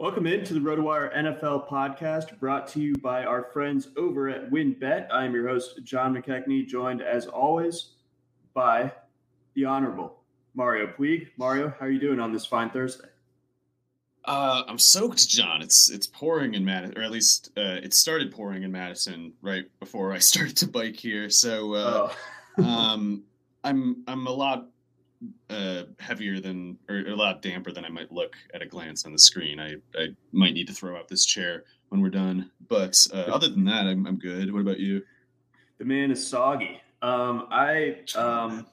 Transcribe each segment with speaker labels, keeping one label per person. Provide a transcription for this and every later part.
Speaker 1: Welcome into the RotoWire NFL podcast brought to you by our friends over at WynnBET. I am your host, John McKechnie, joined as always by the Honorable Mario Puig. Mario, how are you doing on this fine Thursday?
Speaker 2: Uh, I'm soaked, John. It's it's pouring in Madison, or at least uh, it started pouring in Madison right before I started to bike here. So uh, oh. um, I'm I'm a lot uh, heavier than or a lot damper than I might look at a glance on the screen. I, I might need to throw out this chair when we're done. But uh, other than that, I'm, I'm good. What about you?
Speaker 1: The man is soggy. Um, I um,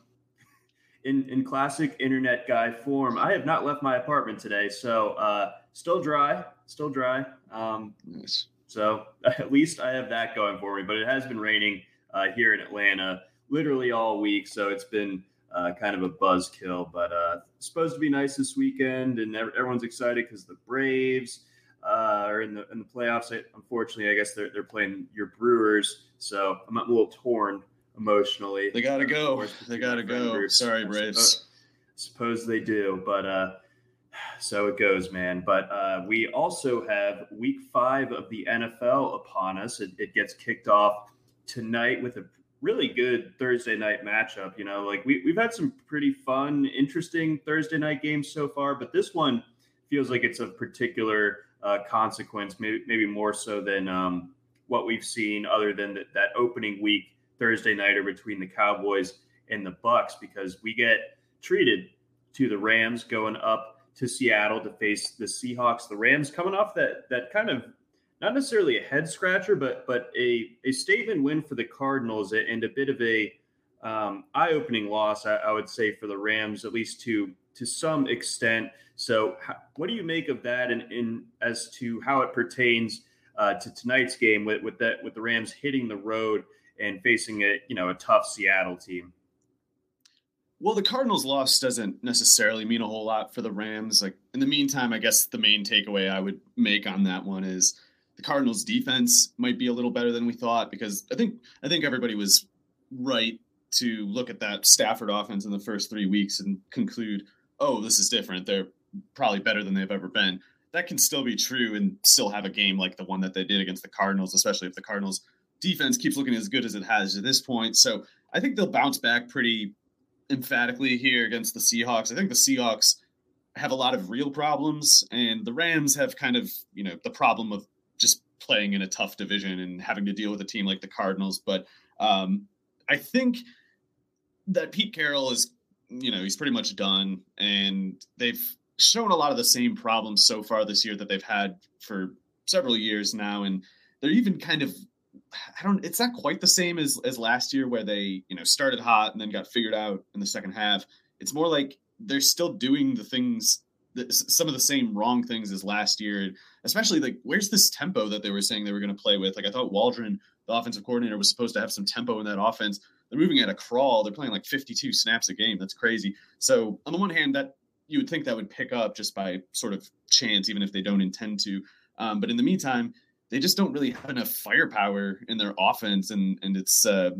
Speaker 1: in in classic internet guy form, I have not left my apartment today, so uh, still dry, still dry. Um, nice. So at least I have that going for me. But it has been raining uh, here in Atlanta literally all week, so it's been uh, kind of a buzzkill. But uh, supposed to be nice this weekend, and everyone's excited because the Braves uh, are in the in the playoffs. Unfortunately, I guess they're they're playing your Brewers, so I'm a little torn emotionally.
Speaker 2: They gotta go. They gotta go. Groups. Sorry, Braves.
Speaker 1: Suppose, suppose they do, but uh, so it goes, man. But uh, we also have Week Five of the NFL upon us. It, it gets kicked off tonight with a really good Thursday night matchup. You know, like we, we've had some pretty fun, interesting Thursday night games so far, but this one feels like it's of particular uh, consequence, maybe, maybe more so than um, what we've seen other than that, that opening week Thursday nighter between the Cowboys and the Bucks, because we get treated to the Rams going up to Seattle to face the Seahawks. The Rams coming off that that kind of not necessarily a head scratcher, but but a a statement win for the Cardinals and a bit of a um, eye opening loss, I, I, would say, for the Rams, at least to to some extent. So, what do you make of that, and in, in, as to how it pertains uh, to tonight's game with, with that with the Rams hitting the road and facing a you know a tough Seattle team?
Speaker 2: Well, the Cardinals' loss doesn't necessarily mean a whole lot for the Rams. Like in the meantime, I guess the main takeaway I would make on that one is the Cardinals defense might be a little better than we thought because I think I think everybody was right to look at that Stafford offense in the first 3 weeks and conclude, "Oh, this is different. They're probably better than they've ever been." That can still be true and still have a game like the one that they did against the Cardinals, especially if the Cardinals defense keeps looking as good as it has to this point. So, I think they'll bounce back pretty emphatically here against the Seahawks. I think the Seahawks have a lot of real problems and the Rams have kind of, you know, the problem of playing in a tough division and having to deal with a team like the Cardinals. But um, I think that Pete Carroll is, you know, he's pretty much done, and they've shown a lot of the same problems so far this year that they've had for several years now, and they're even kind of. I don't. It's not quite the same as as last year, where they you know started hot and then got figured out in the second half. It's more like they're still doing the things some of the same wrong things as last year, especially like where's this tempo that they were saying they were going to play with? Like I thought Waldron, the offensive coordinator, was supposed to have some tempo in that offense. They're moving at a crawl. They're playing like 52 snaps a game. That's crazy. So on the one hand, that you would think that would pick up just by sort of chance, even if they don't intend to. Um, but in the meantime, they just don't really have enough firepower in their offense, and and it's uh,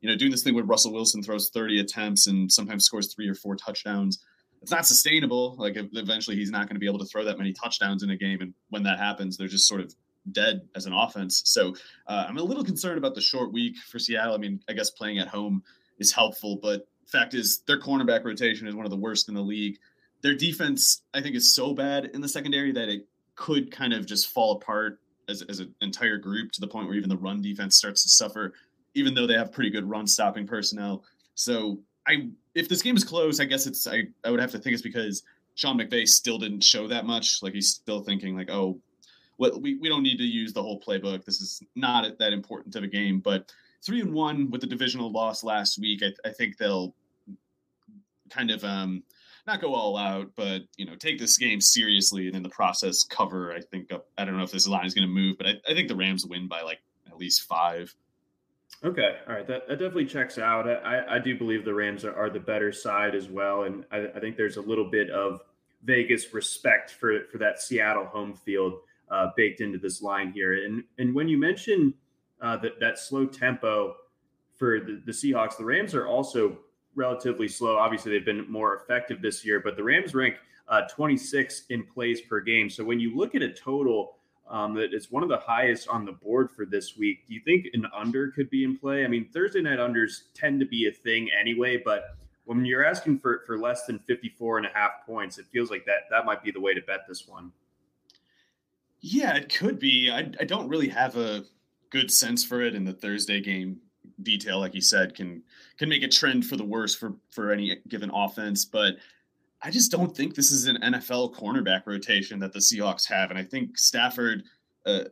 Speaker 2: you know doing this thing where Russell Wilson throws 30 attempts and sometimes scores three or four touchdowns it's not sustainable. Like eventually he's not going to be able to throw that many touchdowns in a game, and when that happens, they're just sort of dead as an offense. So uh, I'm a little concerned about the short week for Seattle. I mean, I guess playing at home is helpful, but fact is their cornerback rotation is one of the worst in the league. Their defense, I think, is so bad in the secondary that it could kind of just fall apart as, as an entire group to the point where even the run defense starts to suffer, even though they have pretty good run stopping personnel. So I if this game is close, I guess it's I, I would have to think it's because Sean McVay still didn't show that much. Like he's still thinking like, oh, what we, we don't need to use the whole playbook. This is not that important of a game. But three and one with the divisional loss last week, I, I think they'll kind of um not go all out, but you know, take this game seriously and in the process cover. I think I don't know if this line is going to move, but I, I think the Rams win by like at least five.
Speaker 1: Okay, all right, that, that definitely checks out. I, I do believe the Rams are, are the better side as well, and I, I, think there's a little bit of Vegas respect for for that Seattle home field uh, baked into this line here. And and when you mention uh, that that slow tempo for the, the Seahawks, the Rams are also relatively slow. Obviously, they've been more effective this year, but the Rams rank uh, 26 in plays per game. So when you look at a total um, that it's one of the highest on the board for this week, do you think an under could be in play? I mean, Thursday night unders tend to be a thing anyway, but when you're asking for, for less than 54 and a half points, it feels like that that might be the way to bet this one.
Speaker 2: Yeah, it could be. I, I don't really have a good sense for it in the Thursday game detail, like you said, can can make a trend for the worse for for any given offense. But I just don't think this is an NFL cornerback rotation that the Seahawks have, and I think Stafford. Uh,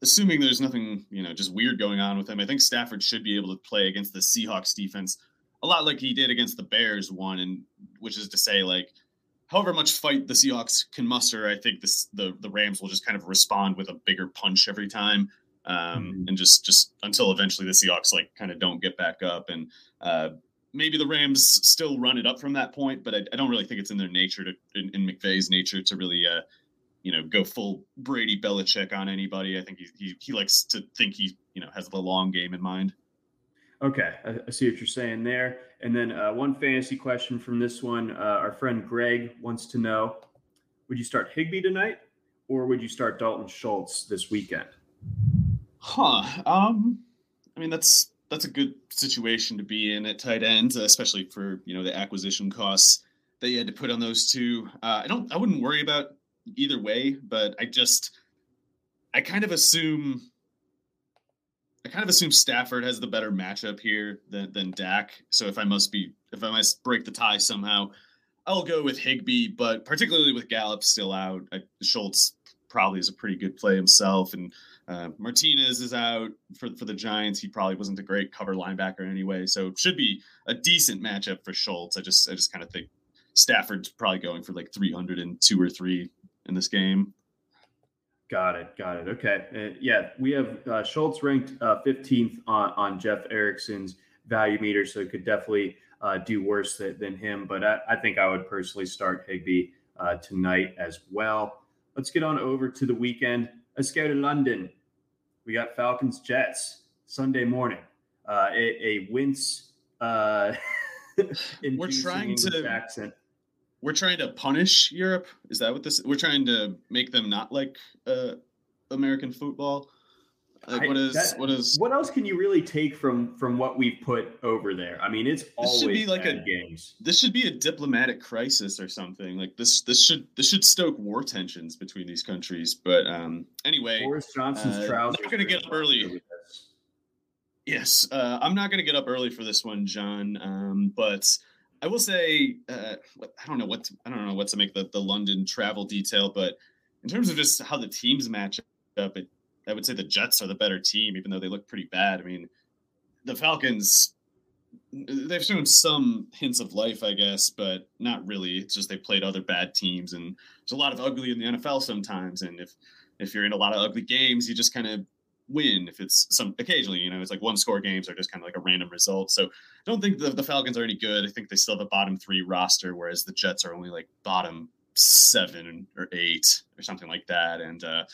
Speaker 2: assuming there's nothing, you know, just weird going on with him, I think Stafford should be able to play against the Seahawks defense a lot like he did against the Bears one, and which is to say, like, however much fight the Seahawks can muster, I think this the the Rams will just kind of respond with a bigger punch every time um, mm-hmm. and just just until eventually the Seahawks like kind of don't get back up and uh, maybe the Rams still run it up from that point, but I, I don't really think it's in their nature to in, in McVay's nature to really uh, you know go full Brady Belichick on anybody. I think he, he he likes to think he you know has the long game in mind.
Speaker 1: Okay, I, I see what you're saying there. And then uh, one fantasy question from this one. Uh, our friend Greg wants to know: Would you start Higbee tonight, or would you start Dalton Schultz this weekend?
Speaker 2: Huh. Um, I mean, that's that's a good situation to be in at tight end, especially for you know the acquisition costs that you had to put on those two. Uh, I don't. I wouldn't worry about either way, but I just I kind of assume I kind of assume Stafford has the better matchup here than than Dak. So if I must be if I must break the tie somehow, I'll go with Higbee, but particularly with Gallup still out, I, Schultz probably is a pretty good play himself and uh, Martinez is out for, for the Giants. He probably wasn't a great cover linebacker anyway, so it should be a decent matchup for Schultz. I just I just kind of think Stafford's probably going for like 302 or three in this game.
Speaker 1: Got it. Got it. Okay. Uh, yeah, we have uh, Schultz ranked uh, 15th on, on Jeff Erickson's value meter, so it could definitely uh, do worse than, than him. But I, I, think I would personally start Higbee uh, tonight as well. Let's get on over to the weekend. Let's go to London. We got Falcons Jets Sunday morning. Uh, a, a wince. Uh,
Speaker 2: we're trying to accent. We're trying to punish Europe. Is that what this? We're trying to make them not like uh, American football. Like what is that, what is
Speaker 1: what else can you really take from from what we've put over there? I mean, it's always should be like a games.
Speaker 2: This should be a diplomatic crisis or something. Like this this should this should stoke war tensions between these countries. But um anyway,
Speaker 1: Boris Johnson's uh, trousers.
Speaker 2: I'm gonna get up early. Yes, uh, I'm not gonna get up early for this one, John. Um, but I will say, uh, I don't know what to, I don't know what to make the the London travel detail, but in terms of just how the teams match up, it I would say the Jets are the better team, even though they look pretty bad. I mean, the Falcons, they've shown some hints of life, I guess, but not really. It's just they played other bad teams, and there's a lot of ugly in the NFL sometimes. And if if you're in a lot of ugly games, you just kind of win. If it's some occasionally, you know, it's like one score games are just kind of like a random result. So I don't think the, the Falcons are any good. I think they still have a bottom three roster, whereas the Jets are only like bottom seven or eight or something like that. And uh,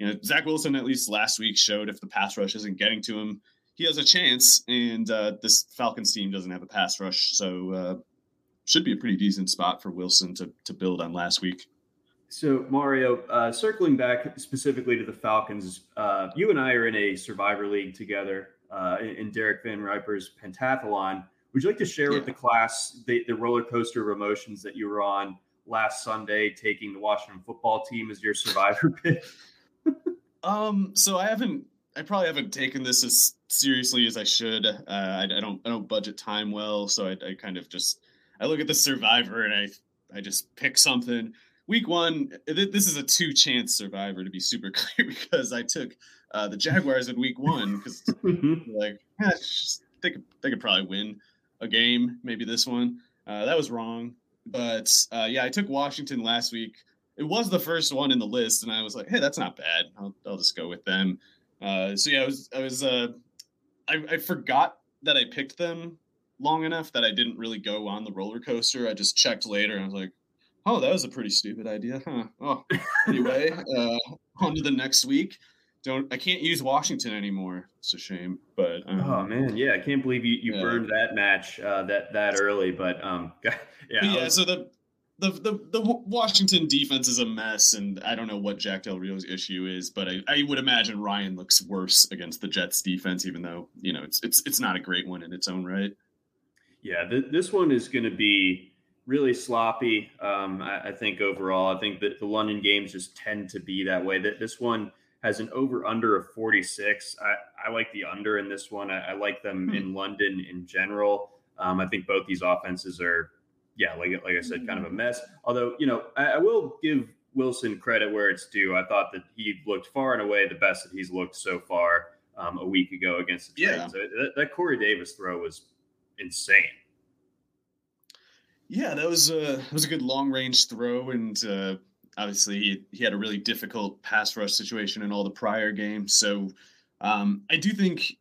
Speaker 2: you know, Zach Wilson at least last week showed if the pass rush isn't getting to him, he has a chance. And uh, this Falcons team doesn't have a pass rush, so uh, should be a pretty decent spot for Wilson to to build on last week.
Speaker 1: So Mario, uh, circling back specifically to the Falcons, uh, you and I are in a Survivor League together uh, in Derek VanRiper's Pentathlon. Would you like to share yeah. with the class the, the roller coaster of emotions that you were on last Sunday, taking the Washington football team as your Survivor pick?
Speaker 2: Um, so I haven't I probably haven't taken this as seriously as I should. Uh, I, I, don't I don't budget time well, so I, I, kind of just I look at the Survivor and I I just pick something. Week one, this is a two chance Survivor to be super clear because I took uh, the Jaguars in Week one because like eh, they could they could probably win a game, maybe this one. Uh, that was wrong, but uh, yeah, I took Washington last week. It was the first one in the list, and I was like, hey, that's not bad. I'll, I'll just go with them. Uh, so yeah, I was I was uh, I, I forgot that I picked them long enough that I didn't really go on the roller coaster. I just checked later and I was like, oh, that was a pretty stupid idea, huh? Oh, anyway, uh, on to the next week. Don't I can't use Washington anymore. It's a shame, but
Speaker 1: um, oh man, yeah, I can't believe you, you yeah. burned that match uh, that that early. But um, yeah,
Speaker 2: yeah. Was, so the the, the the Washington defense is a mess, and I don't know what Jack Del Rio's issue is, but I, I would imagine Ryan looks worse against the Jets defense, even though you know it's it's it's not a great one in its own right.
Speaker 1: Yeah, th- this one is going to be really sloppy. Um, I, I, think overall, I think that the London games just tend to be that way. That this one has an over under of 46. I, I like the under in this one. I, I like them hmm. in London in general. Um, I think both these offenses are yeah, like like I said, kind of a mess. Although you know, I, I, will give Wilson credit where it's due. I thought that he looked far and away the best that he's looked so far um, a week ago against the Titans. Yeah. that, that Corey Davis throw was insane.
Speaker 2: Yeah, that was a that was a good long range throw, and uh, obviously he, he had a really difficult pass rush situation in all the prior games. So um, I do think.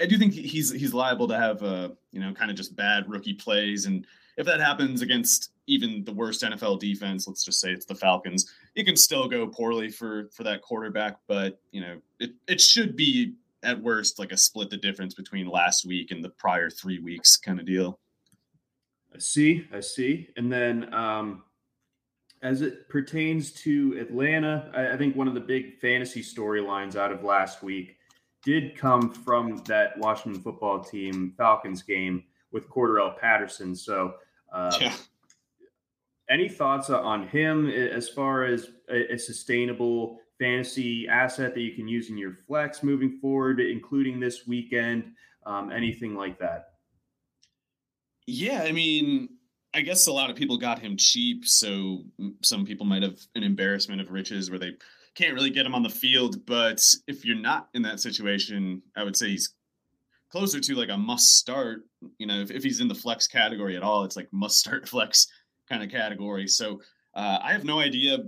Speaker 2: I do think he's he's liable to have uh you know kind of just bad rookie plays and if that happens against even the worst NFL defense, let's just say it's the Falcons, it can still go poorly for for that quarterback. But you know, it it should be at worst like a split the difference between last week and the prior three weeks kind of deal.
Speaker 1: I see, I see. And then um, as it pertains to Atlanta, I, I think one of the big fantasy storylines out of last week did come from that Washington football team Falcons game with Cordarrelle Patterson. So, uh, yeah. any thoughts on him as far as a, a, sustainable fantasy asset that you can use in your flex moving forward, including this weekend? Um, anything like that?
Speaker 2: Yeah, I mean, I guess a lot of people got him cheap, so some people might have an embarrassment of riches where they can't really get him on the field. But if you're not in that situation, I would say he's closer to like a must start. You know, if, if he's in the flex category at all, it's like must start flex kind of category. So uh, I have no idea.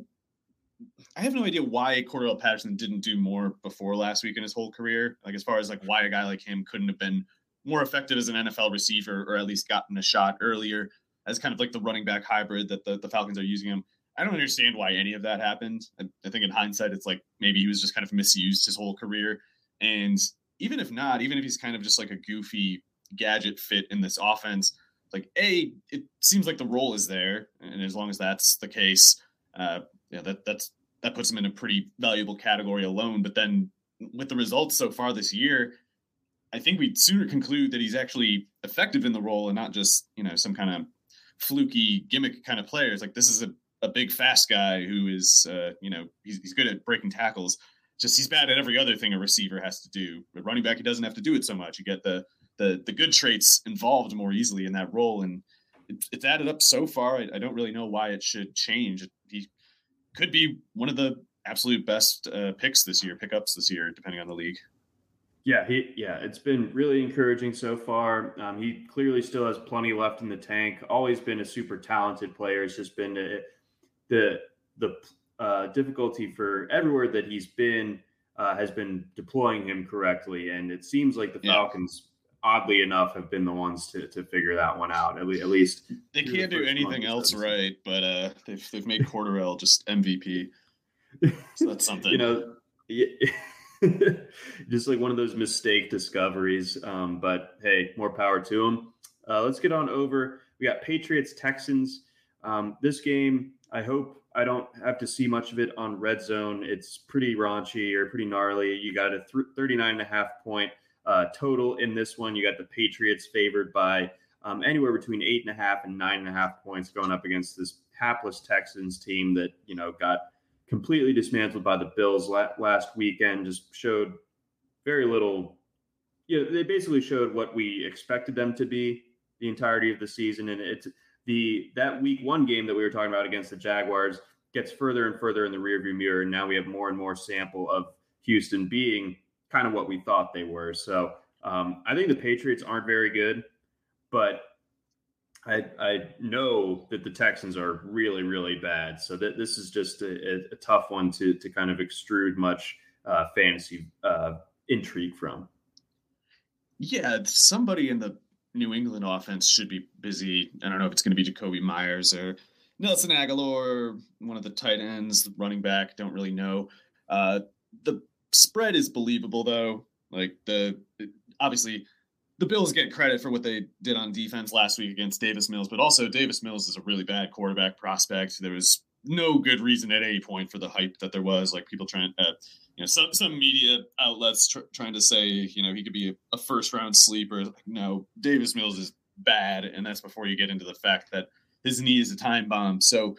Speaker 2: I have no idea why Cordarrelle Patterson didn't do more before last week in his whole career. Like as far as like why a guy like him couldn't have been more effective as an NFL receiver or at least gotten a shot earlier as kind of like the running back hybrid that the, the Falcons are using him. I don't understand why any of that happened. I, I think in hindsight, it's like maybe he was just kind of misused his whole career. And even if not, even if he's kind of just like a goofy gadget fit in this offense, like a, it seems like the role is there, and as long as that's the case, uh, yeah, that that's that puts him in a pretty valuable category alone. But then with the results so far this year, I think we'd sooner conclude that he's actually effective in the role and not just you know some kind of fluky gimmick kind of player. It's like this is a, a big fast guy who is uh, you know he's, he's good at breaking tackles just he's bad at every other thing a receiver has to do. But running back, he doesn't have to do it so much. You get the the the good traits involved more easily in that role, and it, it's added up so far. I, I, don't really know why it should change. He could be one of the absolute best uh, picks this year, pickups this year, depending on the league.
Speaker 1: Yeah, he yeah, it's been really encouraging so far. Um, he clearly still has plenty left in the tank. Always been a super talented player. It's just been a, the the uh, difficulty for everywhere that he's been uh, has been deploying him correctly, and it seems like the Falcons, oddly enough, have been the ones to, to figure that one out. At, le- at least
Speaker 2: they can't the do anything else right, but uh, they've they've made Cordarrelle just MVP. So that's something,
Speaker 1: you know. just like one of those mistake discoveries. Um, but hey, more power to him. Uh, let's get on over we got Patriots Texans. Um, this game, I hope I don't have to see much of it on red zone. It's pretty raunchy or pretty gnarly. You got a th- 39 and a half point uh, total in this one. You got the Patriots favored by um, anywhere between eight and a half and nine and a half points going up against this hapless Texans team that, you know, got completely dismantled by the Bills la- last weekend, just showed very little. You know, they basically showed what we expected them to be the entirety of the season. And it's the that week one game that we were talking about against the Jaguars gets further and further in the rearview mirror. And now we have more and more sample of Houston being kind of what we thought they were. So um, I think the Patriots aren't very good, but I, I know that the Texans are really, really bad. So that this is just a, a tough one to to kind of extrude much uh, fantasy uh, intrigue from.
Speaker 2: Yeah, somebody in the New England offense should be busy. I don't know if it's going to be Jakobi Myers or Nelson Agholor, one of the tight ends, running back. Don't really know. Uh, the spread is believable though. Like the obviously the Bills get credit for what they did on defense last week against Davis Mills, but also Davis Mills is a really bad quarterback prospect. There was no good reason at any point for the hype that there was, like people trying, uh, you know, some some media outlets tr- trying to say, you know, he could be a, a first round sleeper. Like, no, Davis Mills is bad, and that's before you get into the fact that his knee is a time bomb. So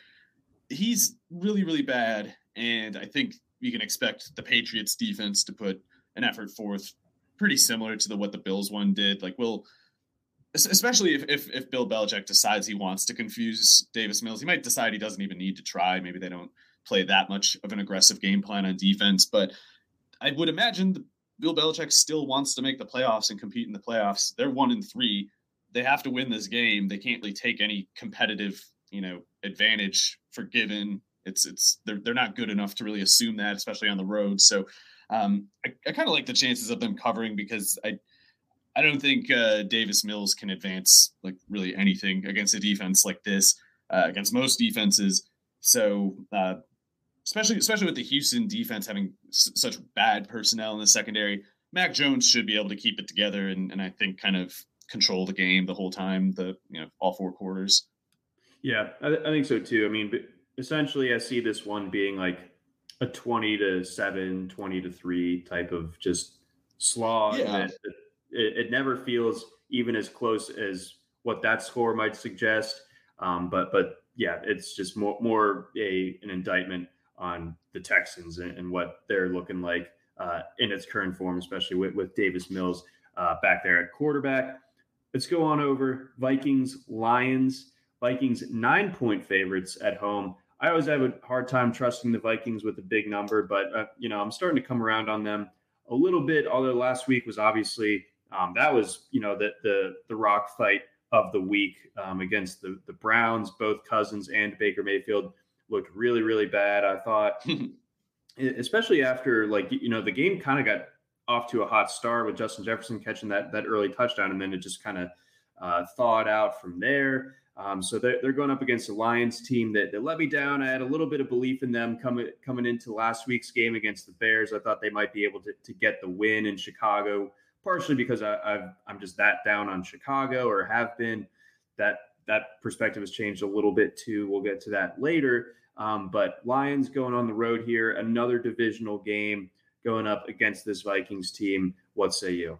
Speaker 2: he's really, really bad, and I think you can expect the Patriots defense to put an effort forth pretty similar to the what the Bills one did. Like we'll especially if, if if Bill Belichick decides he wants to confuse Davis Mills, he might decide he doesn't even need to try. Maybe they don't play that much of an aggressive game plan on defense, but I would imagine Bill Belichick still wants to make the playoffs and compete in the playoffs. They're one in three. They have to win this game. They can't really take any competitive, you know, advantage for given. It's it's they're they're not good enough to really assume that, especially on the road. So um, I, I kind of like the chances of them covering because I I don't think uh, Davis Mills can advance like really anything against a defense like this uh, against most defenses. So uh, especially especially with the Houston defense having s- such bad personnel in the secondary, Mac Jones should be able to keep it together and, and I think kind of control the game the whole time, the you know all four quarters.
Speaker 1: Yeah, I, I think so too. I mean, essentially, I see this one being like a 20 to 7 20 to 3 type of just slog yeah. that, it, it, never feels even as close as what that score might suggest. Um, but but yeah it's just more more a an indictment on the texans and, and what they're looking like uh, in its current form especially with, with davis mills uh, back there at quarterback. Let's go on over. Vikings lions. Vikings nine point favorites at home. I always have a hard time trusting the Vikings with a big number, but uh, you know I'm starting to come around on them a little bit. Although last week was obviously um, that was you know the the the rock fight of the week um, against the the Browns. Both Cousins and Baker Mayfield looked really really bad. I thought, especially after like you know the game kind of got off to a hot start with Justin Jefferson catching that that early touchdown, and then it just kind of uh, thawed out from there. Um, so they're, they're going up against a Lions team that, that let me down. I had a little bit of belief in them coming coming into last week's game against the Bears. I thought they might be able to, to get the win in Chicago, partially because I, I've, I'm just that down on Chicago or have been. That that perspective has changed a little bit too. We'll get to that later. Um, but Lions going on the road here, another divisional game going up against this Vikings team. What say you?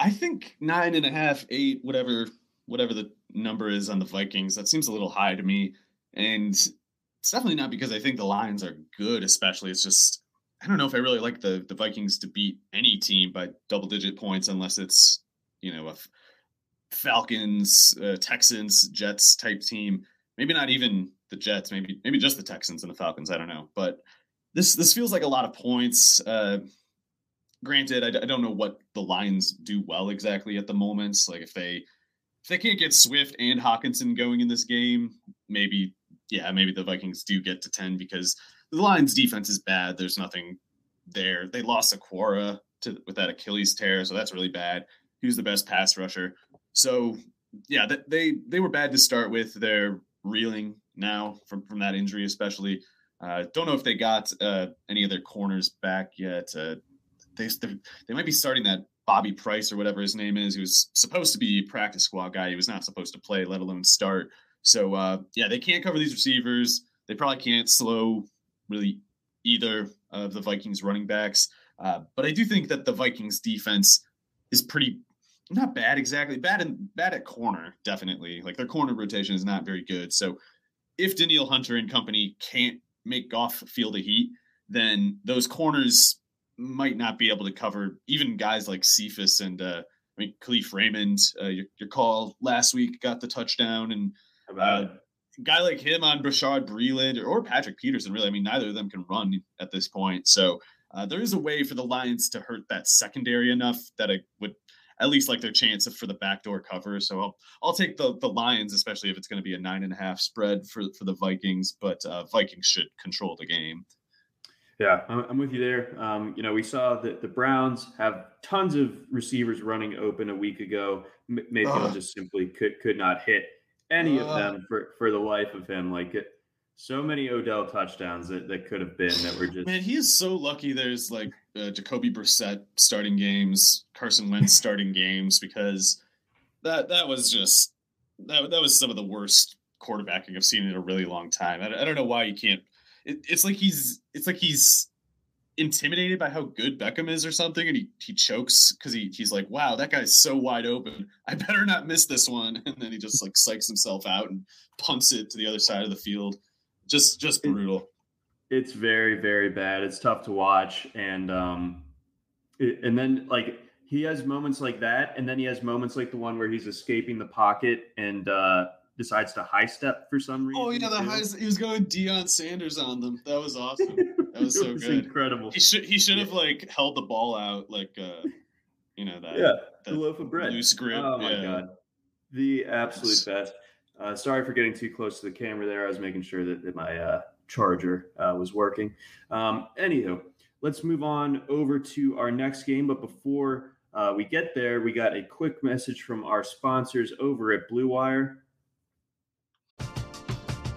Speaker 2: I think nine and a half, eight, whatever whatever the number is on the Vikings. That seems a little high to me. And it's definitely not because I think the Lions are good, especially. It's just I don't know if I really like the the Vikings to beat any team by double digit points unless it's, you know, a Falcons, uh, Texans, Jets type team. Maybe not even the Jets, maybe maybe just the Texans and the Falcons, I don't know. But this this feels like a lot of points. Uh granted, I, I don't know what the Lions do well exactly at the moment. Like if they if they can't get Swift and Hockenson going in this game, maybe yeah, maybe the Vikings do get to 10 because the Lions defense is bad. There's nothing there. They lost Okwara to with that Achilles tear, so that's really bad. Who's the best pass rusher? So yeah, they they were bad to start with. They're reeling now from from that injury, especially. Uh, don't know if they got uh, any of their corners back yet. Uh, they they might be starting that Bobby Price or whatever his name is, He was supposed to be practice squad guy. He was not supposed to play, let alone start. So uh, yeah, they can't cover these receivers. They probably can't slow really either of the Vikings running backs. Uh, but I do think that the Vikings defense is pretty not bad exactly. Bad and bad at corner, definitely. Like their corner rotation is not very good. So if Danielle Hunter and company can't make Goff feel the heat, then those corners might not be able to cover even guys like Cephus and uh, I mean Kalif Raymond. Uh, your, your, call last week got the touchdown, and uh, guy like him on Bashaud Breeland or, or, Patrick Peterson. Really, I mean neither of them can run at this point. So uh, there is a way for the Lions to hurt that secondary enough that it would at least like their chance for the backdoor cover. So I'll I'll take the the Lions, especially if it's going to be a nine and a half spread for for the Vikings. But uh, Vikings should control the game.
Speaker 1: Yeah, I'm with you there. Um, you know, we saw that the Browns have tons of receivers running open a week ago. Mayfield just simply could could not hit any of them for, for the life of him. Like it, so many Odell touchdowns that, that could have been that were just
Speaker 2: man. He is so lucky. There's like uh, Jacoby Brissett starting games, Carson Wentz starting games because that that was just that that was some of the worst quarterbacking I've seen in a really long time. I, I don't know why you can't it, it's like he's it's like he's intimidated by how good Beckham is or something, and he he chokes because he he's like, wow, that guy's so wide open. I better not miss this one. And then he just like psychs himself out and punts it to the other side of the field. Just just brutal.
Speaker 1: It's very very bad. It's tough to watch, and um, it, and then like he has moments like that, and then he has moments like the one where he's escaping the pocket and uh decides to high step for some reason.
Speaker 2: Oh yeah, the high he was going Deion Sanders on them. That was awesome. That was so was good.
Speaker 1: Incredible.
Speaker 2: He should he should have yeah. like held the ball out like uh you know that
Speaker 1: yeah the loaf of bread
Speaker 2: loose grip.
Speaker 1: Oh my yeah. god, the absolute best. Uh, sorry for getting too close to the camera there. I was making sure that, that my uh, charger uh, was working. Um, anywho, let's move on over to our next game. But before uh, we get there, we got a quick message from our sponsors over at Blue Wire.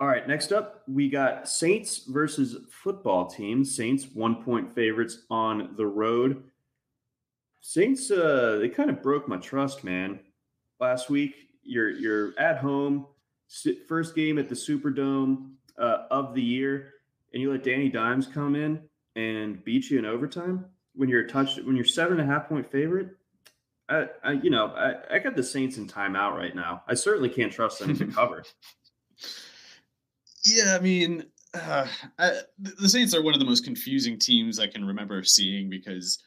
Speaker 1: All right, next up, we got Saints versus football team. Saints one point favorites on the road. Saints, uh, they kind of broke my trust, man. Last week, you're you're at home, first game at the Superdome uh, of the year, and you let Danny Dimes come in and beat you in overtime when you're touched when you're seven and a half point favorite. I, I you know, I, I got the Saints in timeout right now. I certainly can't trust them to cover.
Speaker 2: Yeah, I mean, uh, I, the Saints are one of the most confusing teams I can remember seeing because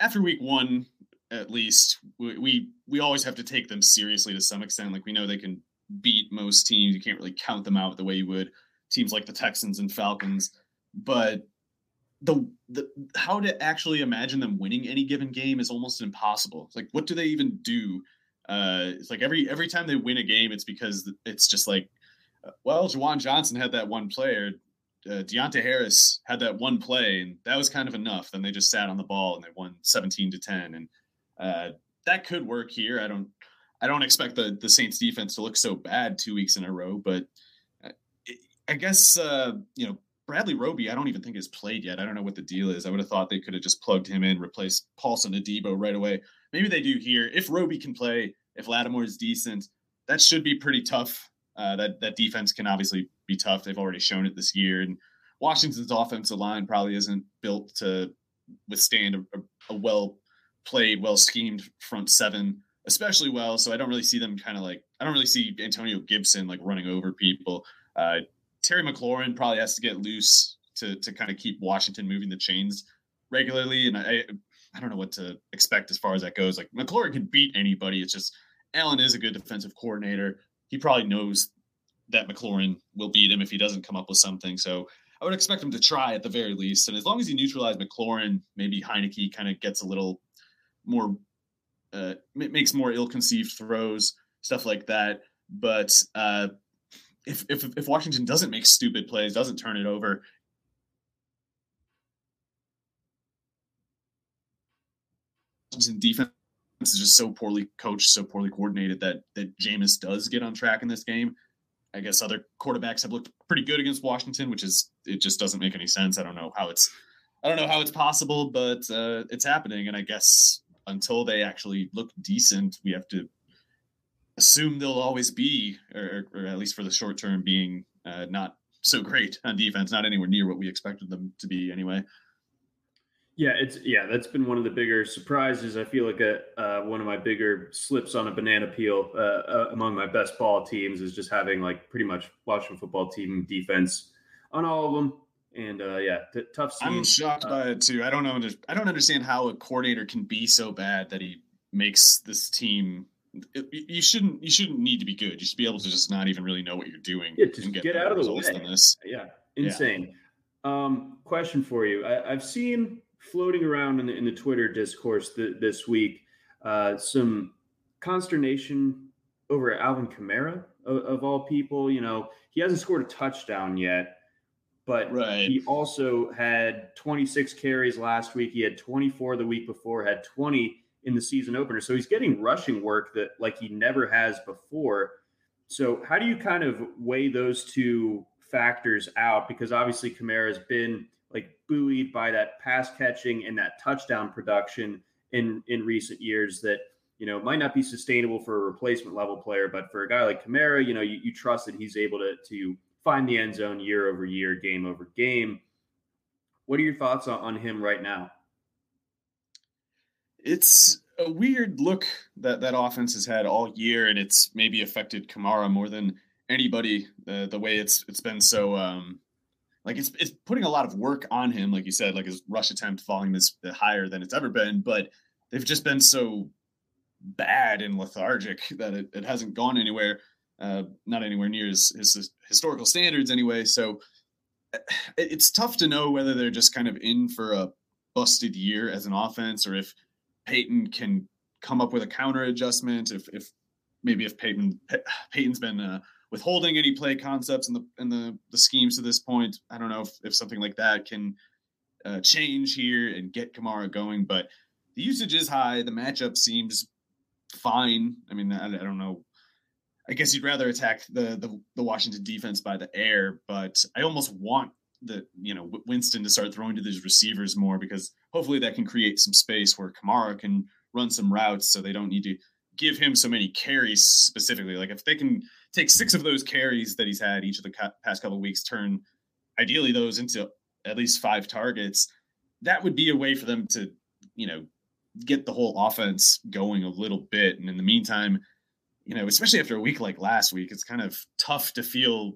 Speaker 2: after week one, at least, we, we we always have to take them seriously to some extent. Like we know they can beat most teams. You can't really count them out the way you would teams like the Texans and Falcons. But the the how to actually imagine them winning any given game is almost impossible. It's like what do they even do? Uh, it's like every every time they win a game, it's because it's just like well, Juwan Johnson had that one player. Uh, Harris had that one play, and that was kind of enough. Then they just sat on the ball and they won 17 to 10. And uh, that could work here. I don't, I don't expect the the Saints defense to look so bad two weeks in a row, but uh, I guess uh, you know Bradley Roby. I don't even think has played yet. I don't know what the deal is. I would have thought they could have just plugged him in, replaced Paulson Adebo right away. Maybe they do here. If Roby can play, if Lattimore is decent, that should be pretty tough uh, that that defense can obviously be tough. They've already shown it this year, and Washington's offensive line probably isn't built to withstand a, a well played, well schemed front seven, especially well. So I don't really see them kind of like I don't really see Antonio Gibson like running over people. Uh, Terry McLaurin probably has to get loose to to kind of keep Washington moving the chains regularly, and I I don't know what to expect as far as that goes. Like McLaurin can beat anybody. It's just Allen is a good defensive coordinator he probably knows that McLaurin will beat him if he doesn't come up with something. So I would expect him to try at the very least. And as long as he neutralizes McLaurin, maybe Heinicke kind of gets a little more, uh, makes more ill-conceived throws, stuff like that. But uh, if, if if Washington doesn't make stupid plays, doesn't turn it over, defense is just so poorly coached, so poorly coordinated that that Jameis does get on track in this game. I guess other quarterbacks have looked pretty good against Washington, which is it just doesn't make any sense. I don't know how it's I don't know how it's possible, but uh, it's happening. And I guess until they actually look decent, we have to assume they'll always be, or, or at least for the short term, being uh, not so great on defense, not anywhere near what we expected them to be anyway.
Speaker 1: Yeah, it's yeah, that's been one of the bigger surprises. I feel like a uh, one of my bigger slips on a banana peel uh, uh, among my best ball teams is just having like pretty much Washington football team defense on all of them. And uh, yeah, t- tough.
Speaker 2: Scene. I'm shocked by it too. I don't know. I don't understand how a coordinator can be so bad that he makes this team. You shouldn't. You shouldn't need to be good. You should be able to just not even really know what you're doing.
Speaker 1: Yeah, just get, get out of the way. Yeah, insane. Yeah. Um, question for you. I, I've seen floating around in the, in the Twitter discourse th- this week uh, some consternation over Alvin Kamara of, of, all people. You know, he hasn't scored a touchdown yet, but right. he also had 26 carries last week. He had 24 the week before, had 20 in the season opener. So he's getting rushing work that like he never has before. So how do you kind of weigh those two factors out? Because obviously Kamara has been buoyed by that pass catching and that touchdown production in in recent years that you know might not be sustainable for a replacement level player, but for a guy like Kamara, you know you, you trust that he's able to to find the end zone year over year, game over game. What are your thoughts on, on him right now?
Speaker 2: It's a weird look that that offense has had all year, and it's maybe affected Kamara more than anybody. The the way it's it's been so um, like it's it's putting a lot of work on him, like you said, like his rush attempt volume is higher than it's ever been, but they've just been so bad and lethargic that it, it hasn't gone anywhere. uh, not anywhere near his, his historical standards anyway. So eh, it's tough to know whether they're just kind of in for a busted year as an offense or if Payton can come up with a counter adjustment. If if maybe if Payton Payton's been uh, withholding any play concepts in the in the the schemes to this point, I don't know if, if something like that can uh, change here and get Kamara going. But the usage is high. The matchup seems fine. I mean, I, I don't know. I guess you'd rather attack the, the the Washington defense by the air, but I almost want the you know Winston to start throwing to these receivers more because hopefully that can create some space where Kamara can run some routes so they don't need to give him so many carries specifically. Like if they can take six of those carries that he's had each of the past couple of weeks, turn ideally those into at least five targets, that would be a way for them to, you know, get the whole offense going a little bit. And in the meantime, you know, especially after a week like last week, it's kind of tough to feel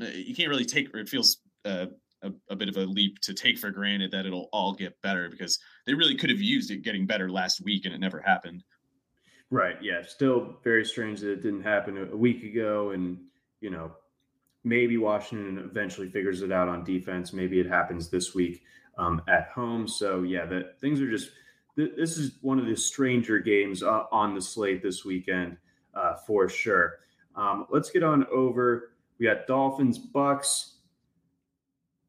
Speaker 2: uh, you can't really take, it feels uh, a, a, bit of a leap to take for granted that it'll all get better because they really could have used it getting better last week and it never happened.
Speaker 1: Right. Yeah. Still very strange that it didn't happen a week ago. And, you know, maybe Washington eventually figures it out on defense. Maybe it happens this week um, at home. So, yeah, that things are just, th- this is one of the stranger games uh, on the slate this weekend uh, for sure. Um, let's get on over. We got Dolphins, Bucks.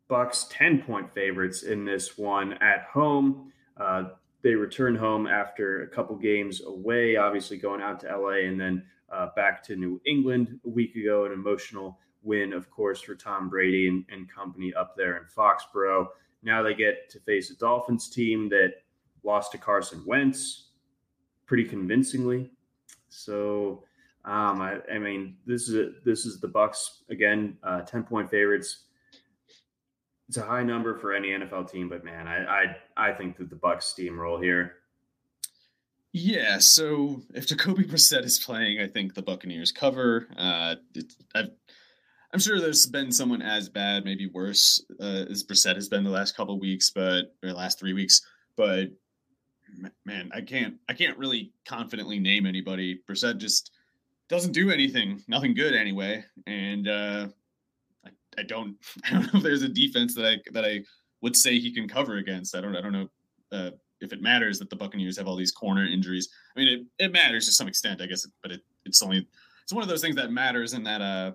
Speaker 1: Bucks 10 point favorites in this one at home. Uh, they return home after a couple games away, obviously going out to LA and then uh, back to New England a week ago. An emotional win, of course, for Tom Brady and, and company up there in Foxborough. Now they get to face a Dolphins team that lost to Carson Wentz pretty convincingly. So, um, I, I, mean, this is a, this is the Bucks again, uh, ten point favorites it's a high number for any NFL team, but man, I I, I think that the Bucks steamroll here.
Speaker 2: Yeah, so if Jacoby Brissett is playing, I think the Buccaneers cover. Uh, i am sure there's been someone as bad, maybe worse, uh, as Brissett has been the last couple weeks, but or last three weeks. But man, I can't I can't really confidently name anybody. Brissett just doesn't do anything, nothing good anyway, and uh, I don't I don't know if there's a defense that I that I would say he can cover against. I don't I don't know uh, if it matters that the Buccaneers have all these corner injuries. I mean, it, it matters to some extent, I guess, but it, it's only it's one of those things that matters in that uh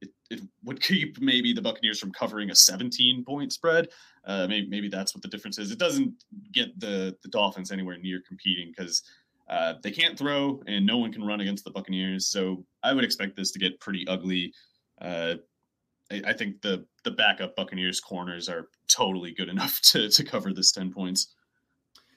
Speaker 2: it, it would keep maybe the Buccaneers from covering a 17 point spread. Uh, maybe maybe that's what the difference is. It doesn't get the the Dolphins anywhere near competing because. Uh, they can't throw and no one can run against the Buccaneers. So I would expect this to get pretty ugly. Uh, I, think the the backup Buccaneers corners are totally good enough to to cover this ten points.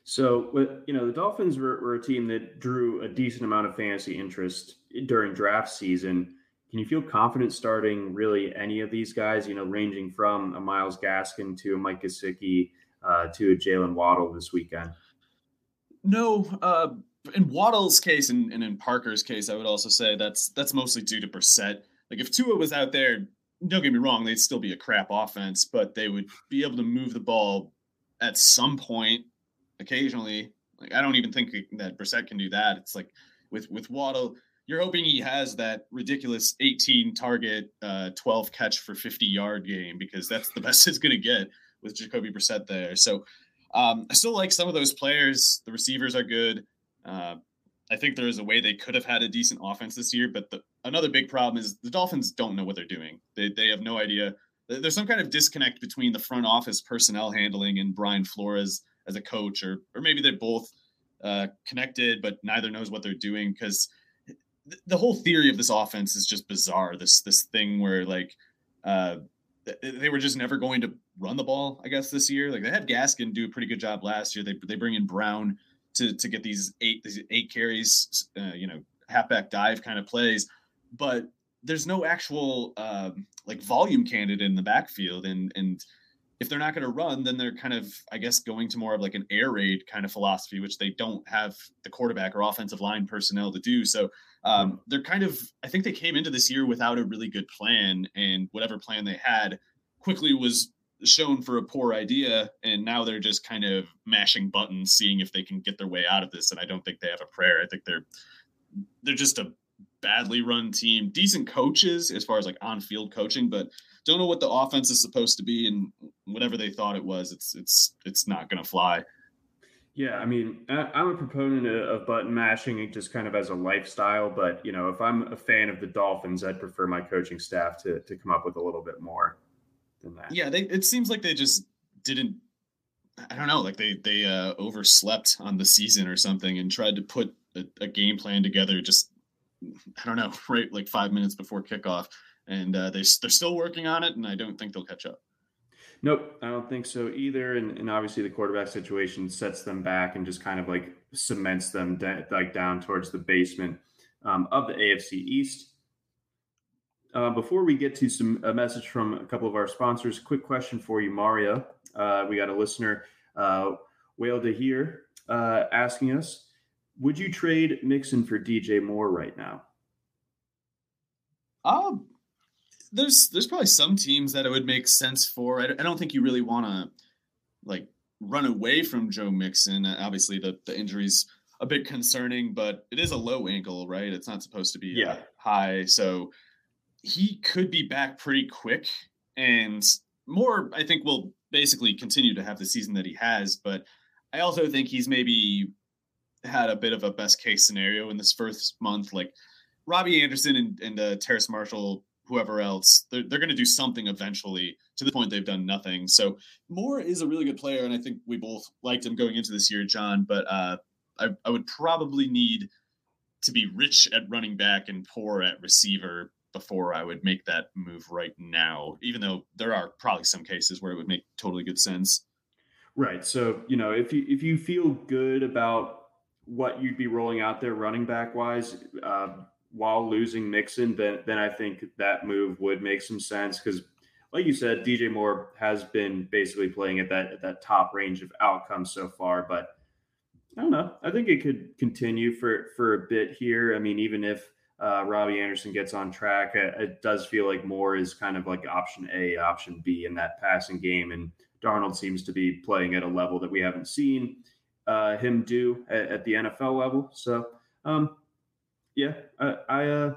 Speaker 1: So, you know, the Dolphins were, were, a team that drew a decent amount of fantasy interest during draft season. Can you feel confident starting really any of these guys? You know, ranging from a Myles Gaskin to a Mike Gesicki uh, to a Jaylen Waddle this weekend.
Speaker 2: No, uh, in Waddle's case and, and in Parker's case, I would also say that's that's mostly due to Brissett. Like if Tua was out there don't get me wrong, they'd still be a crap offense, but they would be able to move the ball at some point occasionally. Like I don't even think that Brissett can do that. It's like with with Waddle, you're hoping he has that ridiculous 18 target, uh, 12 catch for 50 yard game because that's the best it's going to get with Jacoby Brissett there. So um, I still like some of those players. The receivers are good. Uh, I think there is a way they could have had a decent offense this year, but the, another big problem is the Dolphins don't know what they're doing. They, they have no idea. There's some kind of disconnect between the front office personnel handling and Brian Flores as a coach, or or maybe they're both uh, connected, but neither knows what they're doing. Because the whole theory of this offense is just bizarre. This this thing where like uh, they were just never going to run the ball. I guess this year, like they had Gaskin do a pretty good job last year. They they bring in Brown to to get these eight these eight carries, uh, you know, halfback dive kind of plays, but there's no actual um, like volume candidate in the backfield, and and if they're not going to run, then they're kind of, I guess, going to more of like an air raid kind of philosophy, which they don't have the quarterback or offensive line personnel to do. So um, they're kind of, I think they came into this year without a really good plan, and whatever plan they had quickly was shown for a poor idea and now they're just kind of mashing buttons seeing if they can get their way out of this and i don't think they have a prayer i think they're they're just a badly run team, decent coaches as far as like on field coaching, but don't know what the offense is supposed to be and whatever they thought it was, it's it's it's not going to fly.
Speaker 1: Yeah, I mean, I'm a proponent of button mashing just kind of as a lifestyle, but you know, if I'm a fan of the Dolphins, I'd prefer my coaching staff to to come up with a little bit more than that.
Speaker 2: Yeah, they, it seems like they just didn't. I don't know, like they they uh, overslept on the season or something and tried to put a, a game plan together. Just I don't know, right like five minutes before kickoff, and uh, they they're still working on it, and I don't think they'll catch up.
Speaker 1: Nope, I don't think so either. And, and obviously, the quarterback situation sets them back and just kind of like cements them de- like down towards the basement um, of the AFC East. Uh, before we get to some a message from a couple of our sponsors, quick question for you, Mario. Uh, we got a listener, uh, Whale uh, asking us, would you trade Mixon for DJ Moore right now?
Speaker 2: Um, there's there's probably some teams that it would make sense for. I, I don't think you really want to like run away from Joe Mixon. Obviously, the the injury's a bit concerning, but it is a low ankle, right? It's not supposed to be
Speaker 1: yeah.
Speaker 2: high, so he could be back pretty quick. And more, I think, will basically continue to have the season that he has. But I also think he's maybe had a bit of a best case scenario in this first month. Like Robbie Anderson and, and uh, Terrace Marshall whoever else, they're, they're going to do something eventually to the point they've done nothing. So Moore is a really good player. And I think we both liked him going into this year, John, but uh, I, I would probably need to be rich at running back and poor at receiver before I would make that move right now, even though there are probably some cases where it would make totally good sense.
Speaker 1: Right. So, you know, if you if you feel good about what you'd be rolling out there running back wise, uh, while losing Mixon, then then I think that move would make some sense because, like you said, DJ Moore has been basically playing at that at that top range of outcomes so far. But I don't know. I think it could continue for for a bit here. I mean, even if uh, Robbie Anderson gets on track, it, it, does feel like Moore is kind of like option A, option B in that passing game, and Darnold seems to be playing at a level that we haven't seen uh, him do at, at, the NFL level. So. Um, yeah, I, I uh,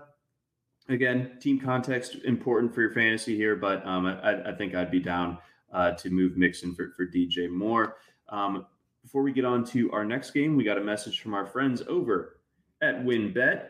Speaker 1: again, team context important for your fantasy here, but um, I, I think I'd be down uh, to move Mixon for, for DJ Moore. Um, before we get on to our next game, we got a message from our friends over at WynnBET.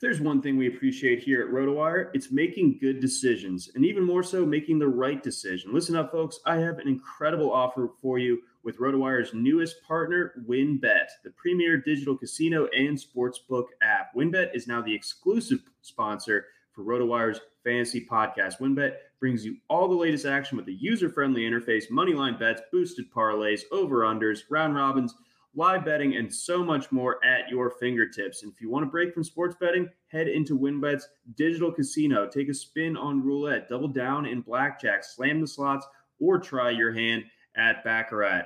Speaker 1: There's one thing we appreciate here at RotoWire, it's making good decisions, and even more so, making the right decision. Listen up, folks. I have an incredible offer for you with RotoWire's newest partner, WynnBET, the premier digital casino and sportsbook app. WynnBET is now the exclusive sponsor for RotoWire's fantasy podcast. WynnBET brings you all the latest action with a user-friendly interface, moneyline bets, boosted parlays, over-unders, round robins, live betting, and so much more at your fingertips. And if you want to break from sports betting, head into WynnBET's digital casino. Take a spin on roulette, double down in blackjack, slam the slots, or try your hand – at Baccarat.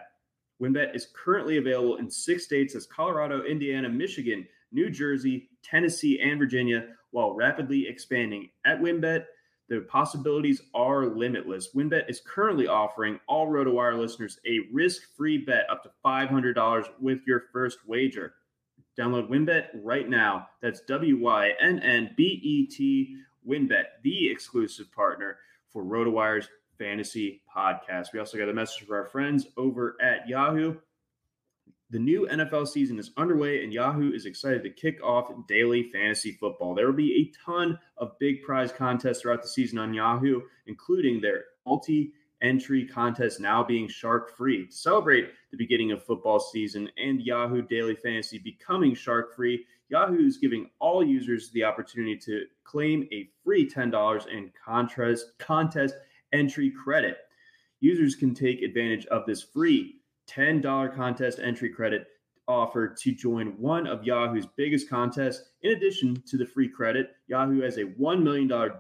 Speaker 1: WynnBET is currently available in six states as Colorado, Indiana, Michigan, New Jersey, Tennessee, and Virginia, while rapidly expanding. At WynnBET, the possibilities are limitless. WynnBET is currently offering all RotoWire listeners a risk-free bet up to $500 with your first wager. Download WynnBET right now. That's W-Y-N-N-B-E-T, WynnBET, the exclusive partner for RotoWire's Fantasy Podcast. We also got a message for our friends over at Yahoo. The new NFL season is underway, and Yahoo is excited to kick off daily fantasy football. There will be a ton of big prize contests throughout the season on Yahoo, including their multi entry contest now being shark free. To celebrate the beginning of football season and Yahoo Daily Fantasy becoming shark free, Yahoo is giving all users the opportunity to claim a free $10 in contest, contest entry credit. Users can take advantage of this free $10 contest entry credit offer to join one of Yahoo's biggest contests. In addition to the free credit, Yahoo has a $1 million uh,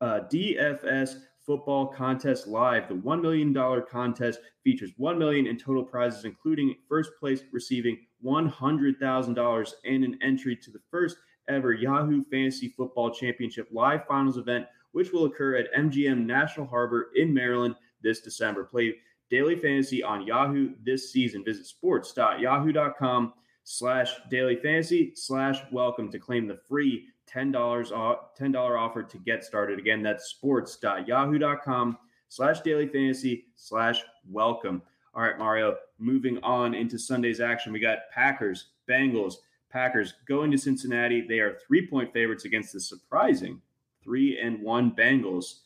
Speaker 1: DFS football contest live. The $1 million contest features 1 million in total prizes, including first place receiving $100,000 and an entry to the first ever Yahoo Fantasy Football Championship live finals event which will occur at MGM National Harbor in Maryland this December. Play daily fantasy on Yahoo this season. Visit sports.yahoo.com slash daily fantasy slash welcome to claim the free $10 off, $10 offer to get started. Again, that's sports.yahoo.com slash daily fantasy slash welcome. All right, Mario, moving on into Sunday's action. We got Packers, Bengals, Packers going to Cincinnati. They are three point favorites against the surprising three and one Bengals.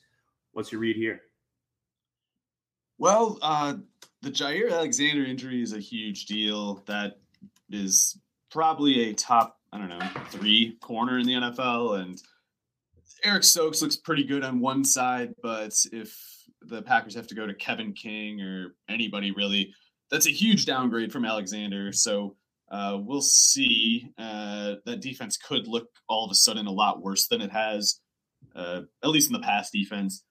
Speaker 1: What's your read here?
Speaker 2: Well, uh, the Jaire Alexander injury is a huge deal. That is probably a top, I don't know, three corner in the NFL. And Eric Stokes looks pretty good on one side, but if the Packers have to go to Kevin King or anybody really, that's a huge downgrade from Alexander. So uh, we'll see. Uh, that defense could look all of a sudden a lot worse than it has, uh, at least in the past defense.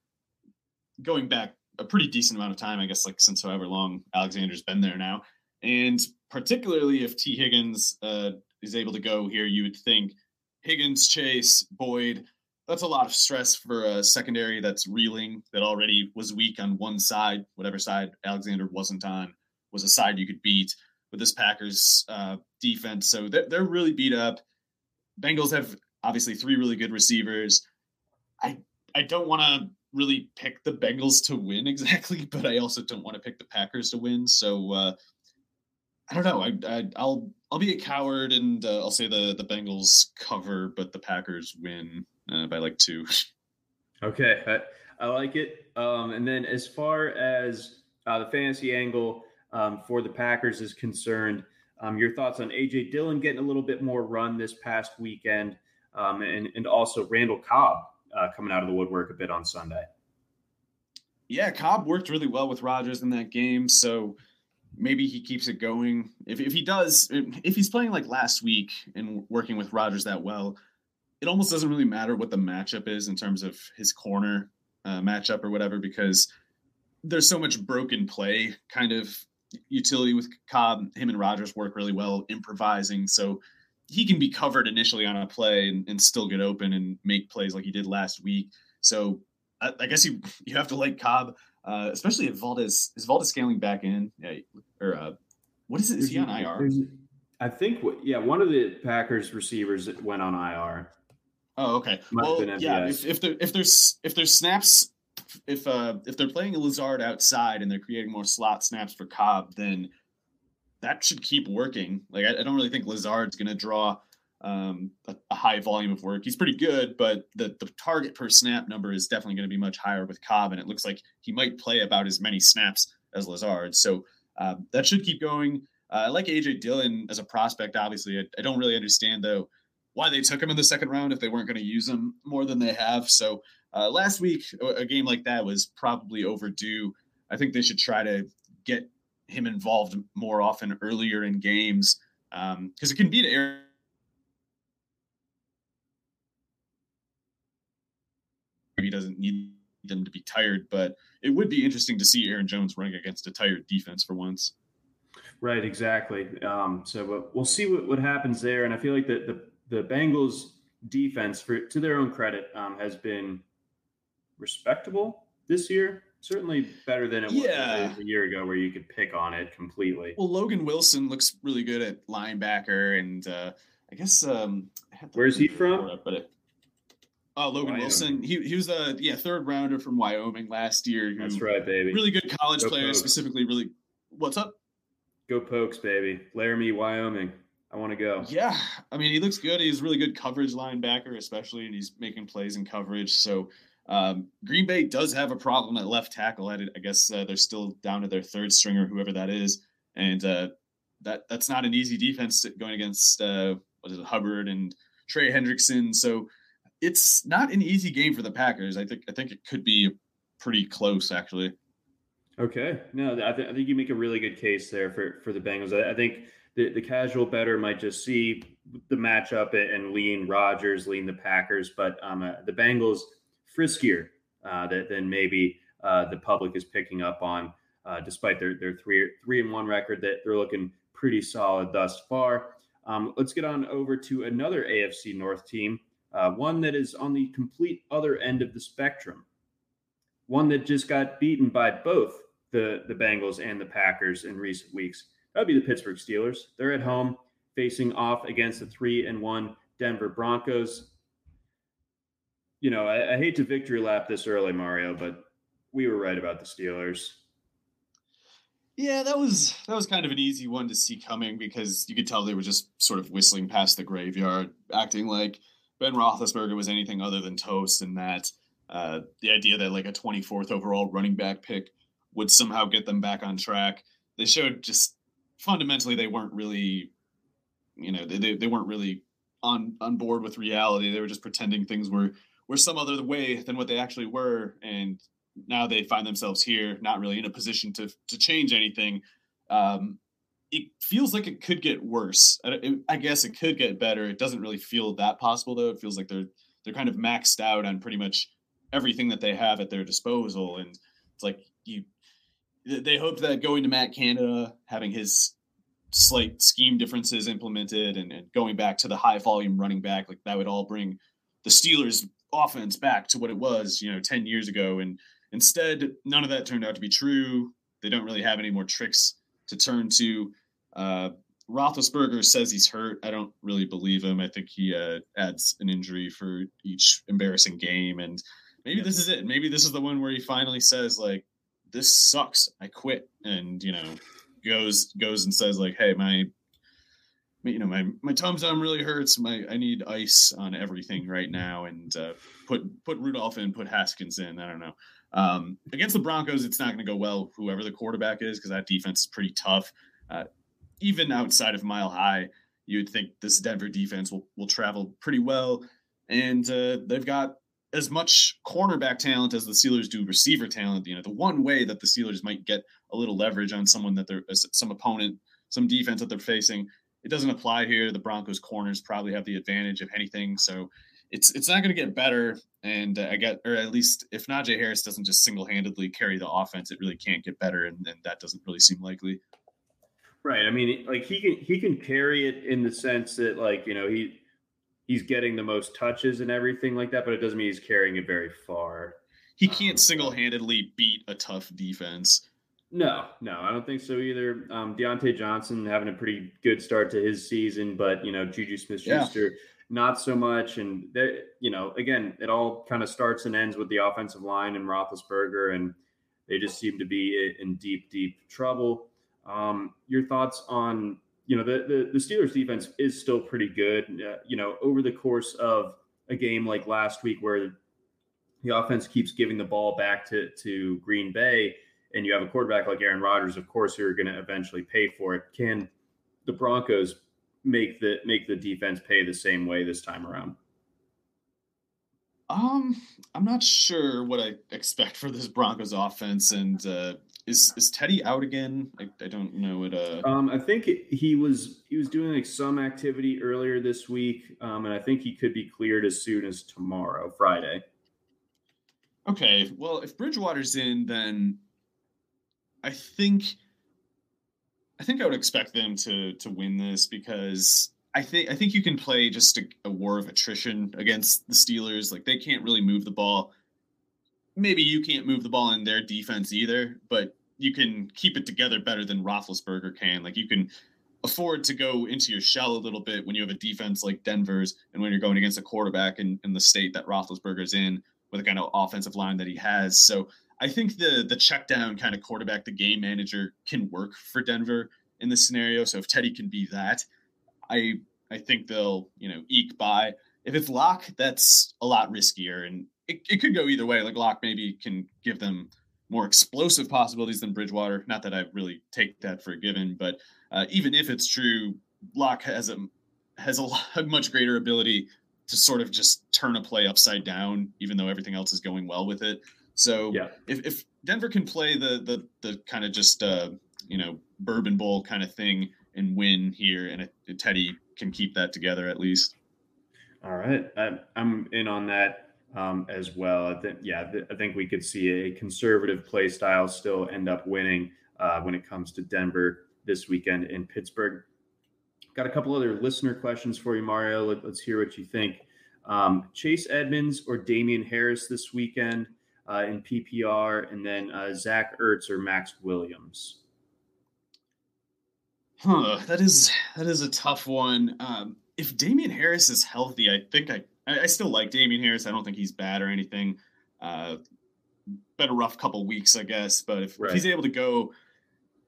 Speaker 2: Going back a pretty decent amount of time, I guess, like since however long Alexander's been there now. And particularly if Tee Higgins uh, is able to go here, you would think Higgins, Chase, Boyd, that's a lot of stress for a secondary that's reeling, that already was weak on one side, whatever side Alexander wasn't on, was a side you could beat with this Packers uh, defense. So they're, they're really beat up. Bengals have obviously three really good receivers. I I don't want to really pick the Bengals to win exactly, but I also don't want to pick the Packers to win. So uh, I don't know. I, I will I'll be a coward and uh, I'll say the the Bengals cover, but the Packers win uh, by like two.
Speaker 1: Okay, I, I like it. Um, and then as far as uh, the fantasy angle um, for the Packers is concerned, um, your thoughts on AJ Dillon getting a little bit more run this past weekend, um, and and also Randall Cobb uh, coming out of the woodwork a bit on Sunday.
Speaker 2: Yeah, Cobb worked really well with Rodgers in that game, so maybe he keeps it going. If, if he does, if he's playing like last week and working with Rodgers that well, it almost doesn't really matter what the matchup is in terms of his corner uh, matchup or whatever, because there's so much broken play kind of utility with Cobb. Him and Rodgers work really well improvising, so he can be covered initially on a play and, and still get open and make plays like he did last week. So I, I guess you you have to like Cobb uh, especially if Valdes is Valdes-Scantling back in, yeah, or uh, what is it? Is he on IR?
Speaker 1: I think, yeah, one of the Packers receivers went on IR.
Speaker 2: Oh, okay. well, yeah, if, if there if there's if there's snaps, if uh if they're playing a Lazard outside and they're creating more slot snaps for Cobb, then that should keep working. Like I, I don't really think Lazard's going to draw um, a, a, high volume of work. He's pretty good, but the, the target per snap number is definitely going to be much higher with Cobb, and it looks like he might play about as many snaps as Lazard. So uh, that should keep going. Uh, I like AJ Dillon as a prospect. Obviously, I, I, don't really understand though why they took him in the second round if they weren't going to use him more than they have. So uh, last week, a game like that was probably overdue. I think they should try to get him involved more often earlier in games because um, it can beat Aaron he doesn't need them to be tired, but it would be interesting to see Aaron Jones running against a tired defense for once.
Speaker 1: Right, exactly. Um, so we'll see what, what happens there. And I feel like the, the, the Bengals defense, for to their own credit, um, has been respectable this year. Certainly better than it yeah. was a year ago, where you could pick on it completely.
Speaker 2: Well, Logan Wilson looks really good at linebacker, and uh, I guess um,
Speaker 1: where's he from?
Speaker 2: It, but it, Oh, Logan Wyoming. Wilson. He, he was a yeah third rounder from Wyoming last year.
Speaker 1: That's right, baby.
Speaker 2: Really good college Go player, Pokes. specifically. Really, what's up?
Speaker 1: Go Pokes, baby. Laramie, Wyoming. I want to go.
Speaker 2: Yeah, I mean he looks good. He's really good coverage linebacker, especially, and he's making plays in coverage. So um, Green Bay does have a problem at left tackle. I, guess uh, they're still down to their third stringer, whoever that is, and uh, that that's not an easy defense going against uh, what is it, Hubbard and Trey Hendrickson. So it's not an easy game for the Packers. I think I think it could be pretty close actually.
Speaker 1: Okay, no, I, th- I think you make a really good case there for for the Bengals. I, I think the, the casual bettor might just see the matchup and lean Rodgers, lean the Packers, but um, uh, the Bengals friskier uh, that, than maybe uh, the public is picking up on, uh, despite their their three three and one record that they're looking pretty solid thus far. Um, let's get on over to another AFC North team uh, one that is on the complete other end of the spectrum, one that just got beaten by both the, the Bengals and the Packers in recent weeks. That would be the Pittsburgh Steelers. They're at home facing off against the three and one Denver Broncos. You know, I, I hate to victory lap this early, Mario, but we were right about the Steelers.
Speaker 2: Yeah, that was that was kind of an easy one to see coming because you could tell they were just sort of whistling past the graveyard, acting like Ben Roethlisberger was anything other than toast, and that uh, the idea that like a 24th overall running back pick would somehow get them back on track. They showed just fundamentally they weren't really, you know, they, they weren't really on on board with reality. They were just pretending things were were some other way than what they actually were, and now they find themselves here, not really in a position to to change anything. Um, it feels like it could get worse. I, I guess it could get better. It doesn't really feel that possible though. It feels like they're they're kind of maxed out on pretty much everything that they have at their disposal, and it's like you. They hope that going to Matt Canada, having his slight scheme differences implemented, and, and going back to the high volume running back, like that would all bring the Steelers offense back to what it was, you know, ten years ago, and Instead, none of that turned out to be true. They don't really have any more tricks to turn to. Uh, Roethlisberger says he's hurt. I don't really believe him. I think he uh, adds an injury for each embarrassing game, and maybe this is it. Maybe this is the one where he finally says like, "This sucks. I quit," and you know, goes goes and says like, "Hey, my you know my my tum tum really hurts my i need ice on everything right now and uh, put put rudolph in put haskins in i don't know um, against the Broncos, it's not going to go well, whoever the quarterback is, because that defense is pretty tough. Uh, even outside of Mile High, you'd think this Denver defense will, will travel pretty well. And uh, they've got as much cornerback talent as the Steelers do receiver talent. You know, the one way that the Steelers might get a little leverage on someone that they're some opponent, some defense that they're facing, it doesn't apply here. The Broncos corners probably have the advantage of anything. So it's it's not going to get better. And uh, I get, or at least if Najee Harris doesn't just single handedly carry the offense, it really can't get better, and, and that doesn't really seem likely.
Speaker 1: Right. I mean, like he can he can carry it in the sense that like you know he he's getting the most touches and everything like that, but it doesn't mean he's carrying it very far.
Speaker 2: He can't um, single handedly beat a tough defense.
Speaker 1: No, no, I don't think so either. Um, Diontae Johnson having a pretty good start to his season, but you know, Juju Smith Schuster. Yeah not so much. And they, you know, again, it all kind of starts and ends with the offensive line and Roethlisberger, and they just seem to be in deep, deep trouble. Um, your thoughts on, you know, the, the, the Steelers defense is still pretty good. Uh, you know, over the course of a game like last week where the offense keeps giving the ball back to to Green Bay, and you have a quarterback like Aaron Rodgers, of course, you're going to eventually pay for it. Can the Broncos make the make the defense pay the same way this time around?
Speaker 2: Um, I'm not sure what I expect for this Broncos offense, and uh, is is Teddy out again? I, I don't know it. Uh...
Speaker 1: Um, I think he was he was doing like some activity earlier this week, um, and I think he could be cleared as soon as tomorrow, Friday.
Speaker 2: Okay, well, if Bridgewater's in, then I think I think I would expect them to to win this because I think I think you can play just a, a, war of attrition against the Steelers. Like they can't really move the ball. Maybe you can't move the ball in their defense either, but you can keep it together better than Roethlisberger can. Like you can afford to go into your shell a little bit when you have a defense like Denver's and when you're going against a quarterback in, in the state that Roethlisberger's in with the kind of offensive line that he has. So I think the the check down kind of quarterback, the game manager, can work for Denver in this scenario. So if Teddy can be that, I I think they'll you know eke by. If it's Lock, that's a lot riskier, and it, it could go either way. Like Lock maybe can give them more explosive possibilities than Bridgewater. Not that I really take that for a given, but uh, even if it's true, Lock has a has a much greater ability to sort of just turn a play upside down, even though everything else is going well with it. So yeah. if, if Denver can play the the the kind of just uh, you know Bourbon Bowl kind of thing and win here, and a, Teddy can keep that together at least.
Speaker 1: All right, I, am in on that um, as well. I think yeah, th- I think we could see a conservative play style still end up winning uh, when it comes to Denver this weekend in Pittsburgh. Got a couple other listener questions for you, Mario. Let, us hear what you think. Um, Chase Edmonds or Damien Harris this weekend? Uh, in PPR, and then uh, Zach Ertz or Maxx Williams.
Speaker 2: Huh, that is that is a tough one. Um, if Damien Harris is healthy, I think I I, still like Damien Harris. I don't think he's bad or anything. Uh, been a rough couple weeks, I guess. But if, right. if he's able to go,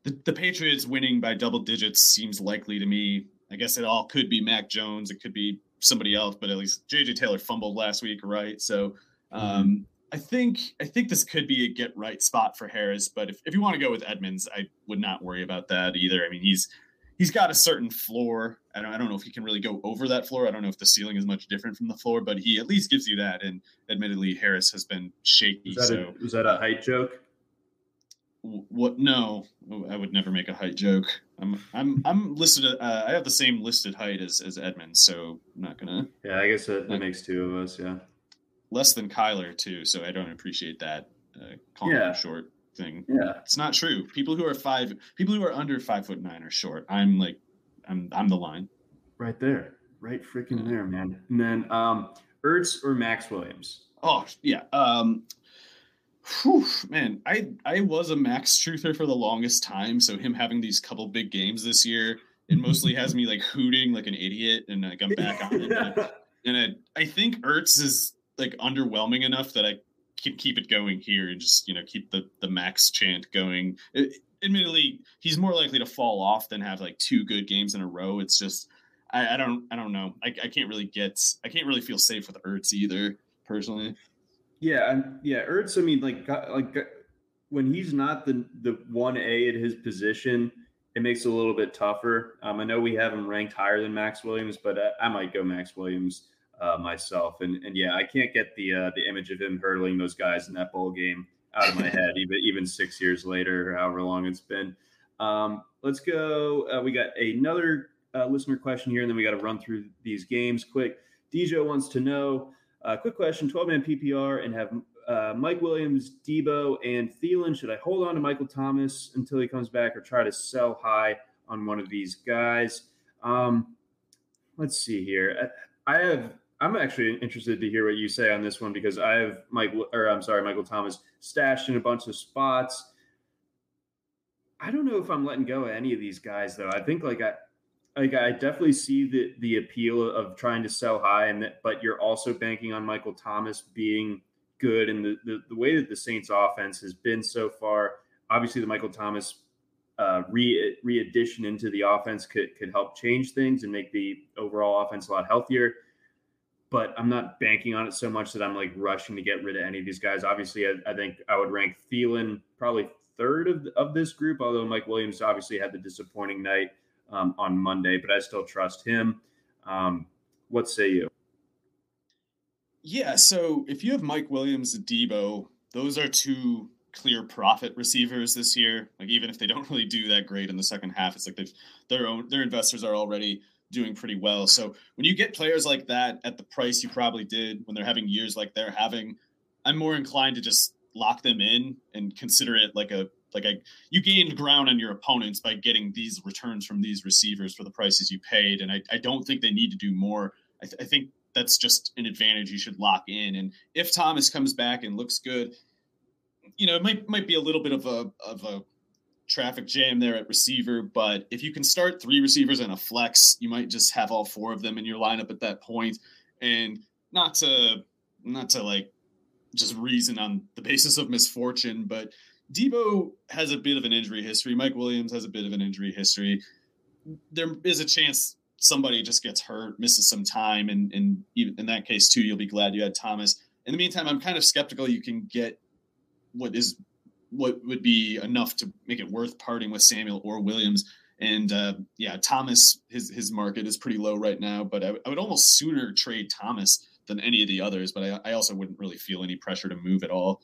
Speaker 2: the, the Patriots winning by double digits seems likely to me. I guess it all could be Mac Jones. It could be somebody else, but at least JJ Taylor fumbled last week, right? So um, mm-hmm. I think I think this could be a get right spot for Harris. But if, if you want to go with Edmonds, I would not worry about that either. I mean, he's he's got a certain floor. I don't, I don't know if he can really go over that floor. I don't know if the ceiling is much different from the floor, but he at least gives you that. And admittedly, Harris has been shaky.
Speaker 1: Is that,
Speaker 2: so,
Speaker 1: a, is that a height joke?
Speaker 2: What? No, I would never make a height joke. I'm I'm I'm listed. Uh, I have the same listed height as as Edmund, so I'm not gonna.
Speaker 1: Yeah, I guess that, that makes two of us. Yeah,
Speaker 2: less than Kyler too. So I don't appreciate that. Uh, calling yeah. short thing.
Speaker 1: Yeah,
Speaker 2: it's not true. People who are five, people who are under five foot nine are short. I'm like, I'm I'm the line.
Speaker 1: Right there, right freaking there, man. And then um, Ertz or Maxx Williams.
Speaker 2: Oh yeah. Um, whew, man, I I was a Max truther for the longest time. So him having these couple big games this year, it mostly has me like hooting like an idiot, and like I'm back on it. And, and I, I think Ertz is like underwhelming enough that I can keep it going here and just you know keep the the max chant going. It, admittedly, he's more likely to fall off than have like two good games in a row. It's just I, I don't I don't know. I, I can't really get I can't really feel safe with Ertz either personally.
Speaker 1: Yeah, and yeah, Ertz. I mean, like like when he's not the the one A at his position, it makes it a little bit tougher. Um, I know we have him ranked higher than Maxx Williams, but I, I might go Maxx Williams uh, myself. And and yeah, I can't get the uh, the image of him hurdling those guys in that bowl game out of my head, even even six years later, however long it's been. Um, let's go. Uh, we got another uh, listener question here, and then we got to run through these games quick. DJ wants to know. Uh, quick question: 12 man PPR and have uh, Mike Williams, Deebo, and Thielen. Should I hold on to Michael Thomas until he comes back, or try to sell high on one of these guys? Um, let's see here. I have I'm actually interested to hear what you say on this one because I have Michael, or I'm sorry, Michael Thomas stashed in a bunch of spots. I don't know if I'm letting go of any of these guys though. I think like I, like I definitely see the the appeal of trying to sell high, and that, but you're also banking on Michael Thomas being good, and the, the the way that the Saints offense has been so far. Obviously, the Michael Thomas uh, re re addition into the offense could could help change things and make the overall offense a lot healthier but I'm not banking on it so much that I'm like rushing to get rid of any of these guys. Obviously, I, I think I would rank Thielen probably third of, of this group, although Mike Williams obviously had the disappointing night um, on Monday, but I still trust him. Um, what say you?
Speaker 2: Yeah, so if you have Mike Williams and Deebo, those are two clear profit receivers this year. Like even if they don't really do that great in the second half, it's like they've their own their investors are already doing pretty well. So when you get players like that at the price you probably did when they're having years like they're having, I'm more inclined to just lock them in and consider it like a like a you gained ground on your opponents by getting these returns from these receivers for the prices you paid. And I, I don't think they need to do more. I, th- I think that's just an advantage you should lock in. And if Thomas comes back and looks good, you know, it might might be a little bit of a of a traffic jam there at receiver. But if you can start three receivers and a flex, you might just have all four of them in your lineup at that point. And not to not to like just reason on the basis of misfortune, but Deebo has a bit of an injury history. Mike Williams has a bit of an injury history. There is a chance somebody just gets hurt, misses some time, and, and even in that case too, you'll be glad you had Thomas. In the meantime, I'm kind of skeptical you can get what is what would be enough to make it worth parting with Samuel or Williams. And uh, yeah, Thomas, his his market is pretty low right now, but I, I would almost sooner trade Thomas than any of the others. But I, I, also wouldn't really feel any pressure to move at all.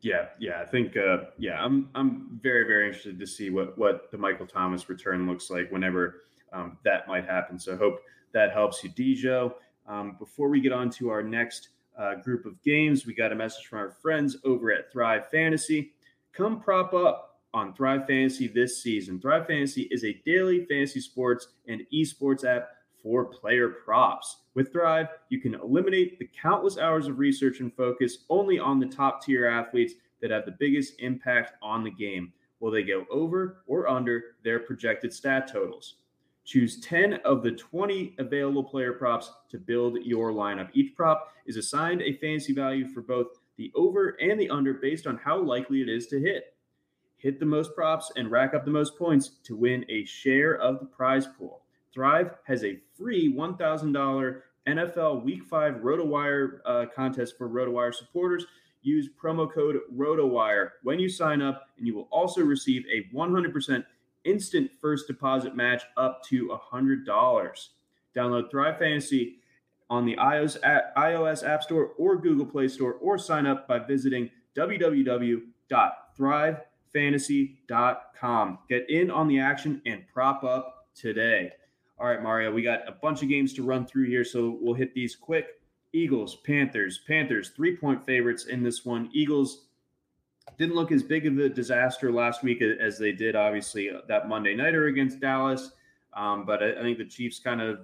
Speaker 1: Yeah, yeah, I think uh, yeah, I'm I'm very very interested to see what what the Michael Thomas return looks like whenever um, that might happen. So I hope that helps you, DJ. Um, before we get on to our next uh, group of games. We got a message from our friends over at Thrive Fantasy. Come prop up on Thrive Fantasy this season. Thrive Fantasy is a daily fantasy sports and esports app for player props. With Thrive, you can eliminate the countless hours of research and focus only on the top tier athletes that have the biggest impact on the game. Will they go over or under their projected stat totals? Choose 10 of the 20 available player props to build your lineup. Each prop is assigned a fantasy value for both the over and the under based on how likely it is to hit. Hit the most props and rack up the most points to win a share of the prize pool. Thrive has a free $1,000 NFL Week 5 RotoWire uh, contest for RotoWire supporters. Use promo code RotoWire when you sign up, and you will also receive a 100% instant first deposit match up to $100. Download Thrive Fantasy on the iOS iOS App Store or Google Play Store, or sign up by visiting www.thrivefantasy.com. Get in on the action and prop up today. All right, Mario, we got a bunch of games to run through here, so we'll hit these quick. Eagles, Panthers, Panthers, three point favorites in this one. Eagles didn't look as big of a disaster last week as they did, obviously, uh, that Monday Nighter against Dallas. Um, but I, I, think the Chiefs kind of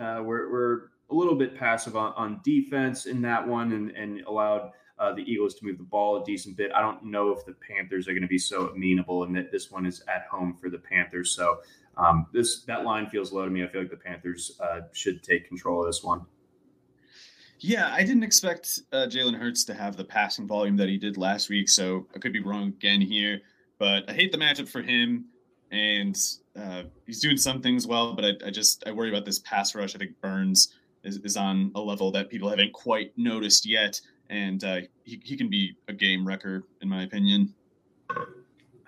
Speaker 1: uh, were, were, a little bit passive on, on defense in that one and, and allowed uh, the Eagles to move the ball a decent bit. I don't know if the Panthers are going to be so amenable, and that this one is at home for the Panthers. So um, this that line feels low to me. I feel like the Panthers uh, should take control of this one.
Speaker 2: Yeah, I didn't expect uh, Jalen Hurts to have the passing volume that he did last week, so I could be wrong again here. But I hate the matchup for him, and uh, he's doing some things well, but I, I, just I worry about this pass rush. I think Burns is, is on a level that people haven't quite noticed yet, and uh, he, he can be a game wrecker in my opinion.